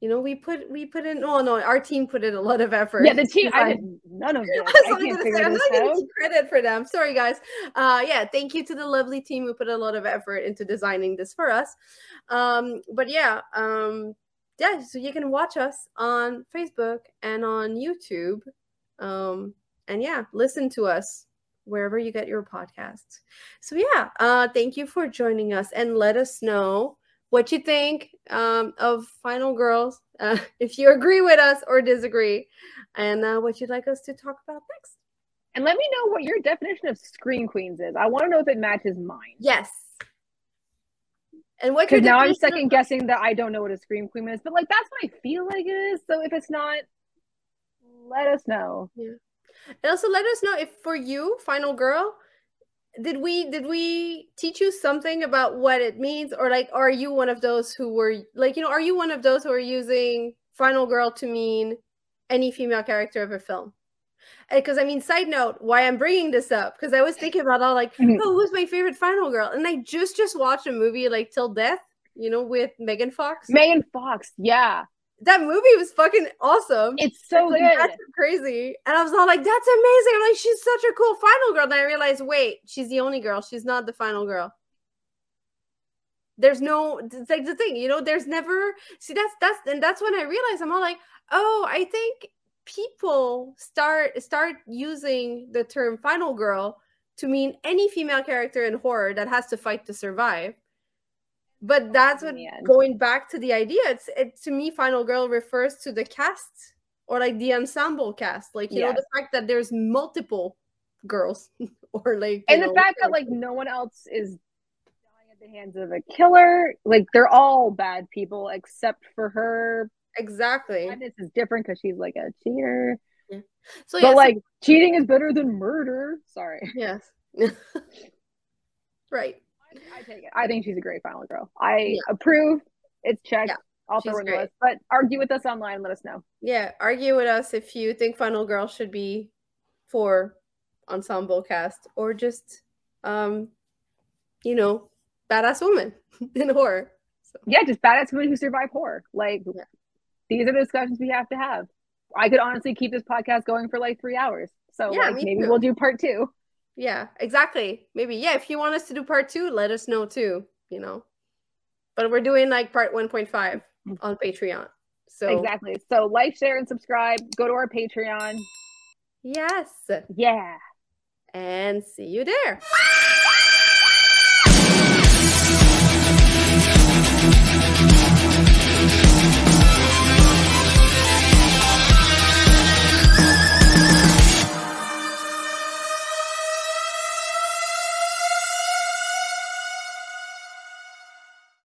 You know, we put we put in. Oh no, our team put in a lot of effort. Yeah, the team. I Design. did none of this. I was I only can't gonna say, figure I'm not gonna take credit for them. Sorry, guys. Uh, yeah, thank you to the lovely team who put a lot of effort into designing this for us. Um, but yeah, um, yeah, so you can watch us on Facebook and on YouTube. Um, and yeah, listen to us wherever you get your podcasts. So yeah, uh, thank you for joining us and let us know what you think um, of Final Girls, uh, if you agree with us or disagree, and uh, what you'd like us to talk about next. And let me know what your definition of scream queens is. I want to know if it matches mine. Yes. And what Because now I'm definition of- second guessing that I don't know what a scream queen is, but like that's what I feel like it is. So if it's not, let us know. Yeah. And also let us know if for you, Final Girl, did we did we teach you something about what it means, or like are you one of those who were like you know are you one of those who are using Final Girl to mean any female character of a film? Because I mean, side note, why I'm bringing this up because I was thinking about all like, Mhm. oh, who's my favorite Final Girl? And I just just watched a movie like Till Death, you know, with Megan Fox. Megan Fox, yeah, that movie was fucking awesome. it's so like, good. That's crazy. And I was all like, that's amazing. I'm like, she's such a cool final girl. Then I realized, wait, she's the only girl. She's not the final girl. There's no it's like the thing, you know, there's never see that's that's and that's when I realized I'm all like, oh, I think people start start using the term final girl to mean any female character in horror that has to fight to survive. But oh, that's what end. going back to the idea. It's it to me, Final Girl refers to the cast or like the ensemble cast. Like you know, the fact that there's multiple girls or like and the know, fact that like no one else is dying at the hands of a killer like they're all bad people except for her exactly. and this is different because she's like a cheater So but yeah, so- like cheating is better than murder sorry yes, right. I, take it. I think she's a great final girl. I Yeah. approve. It's checked Yeah, i'll throw in the list. But argue with us online let us know. Yeah, argue with us if you think Final Girl should be for ensemble cast or just um you know, badass woman in horror. So. Yeah just badass women who survive horror. Like Yeah. these are the discussions we have to have. I could honestly keep this podcast going for like three hours. So Yeah, like maybe too. we'll do part two yeah, exactly. Maybe. Yeah, if you want us to do part two, let us know too, you know. But we're doing like part 1.5 mm. on Patreon. So Exactly. So like, share, and subscribe. Go to our Patreon. yes. Yeah. And see you there.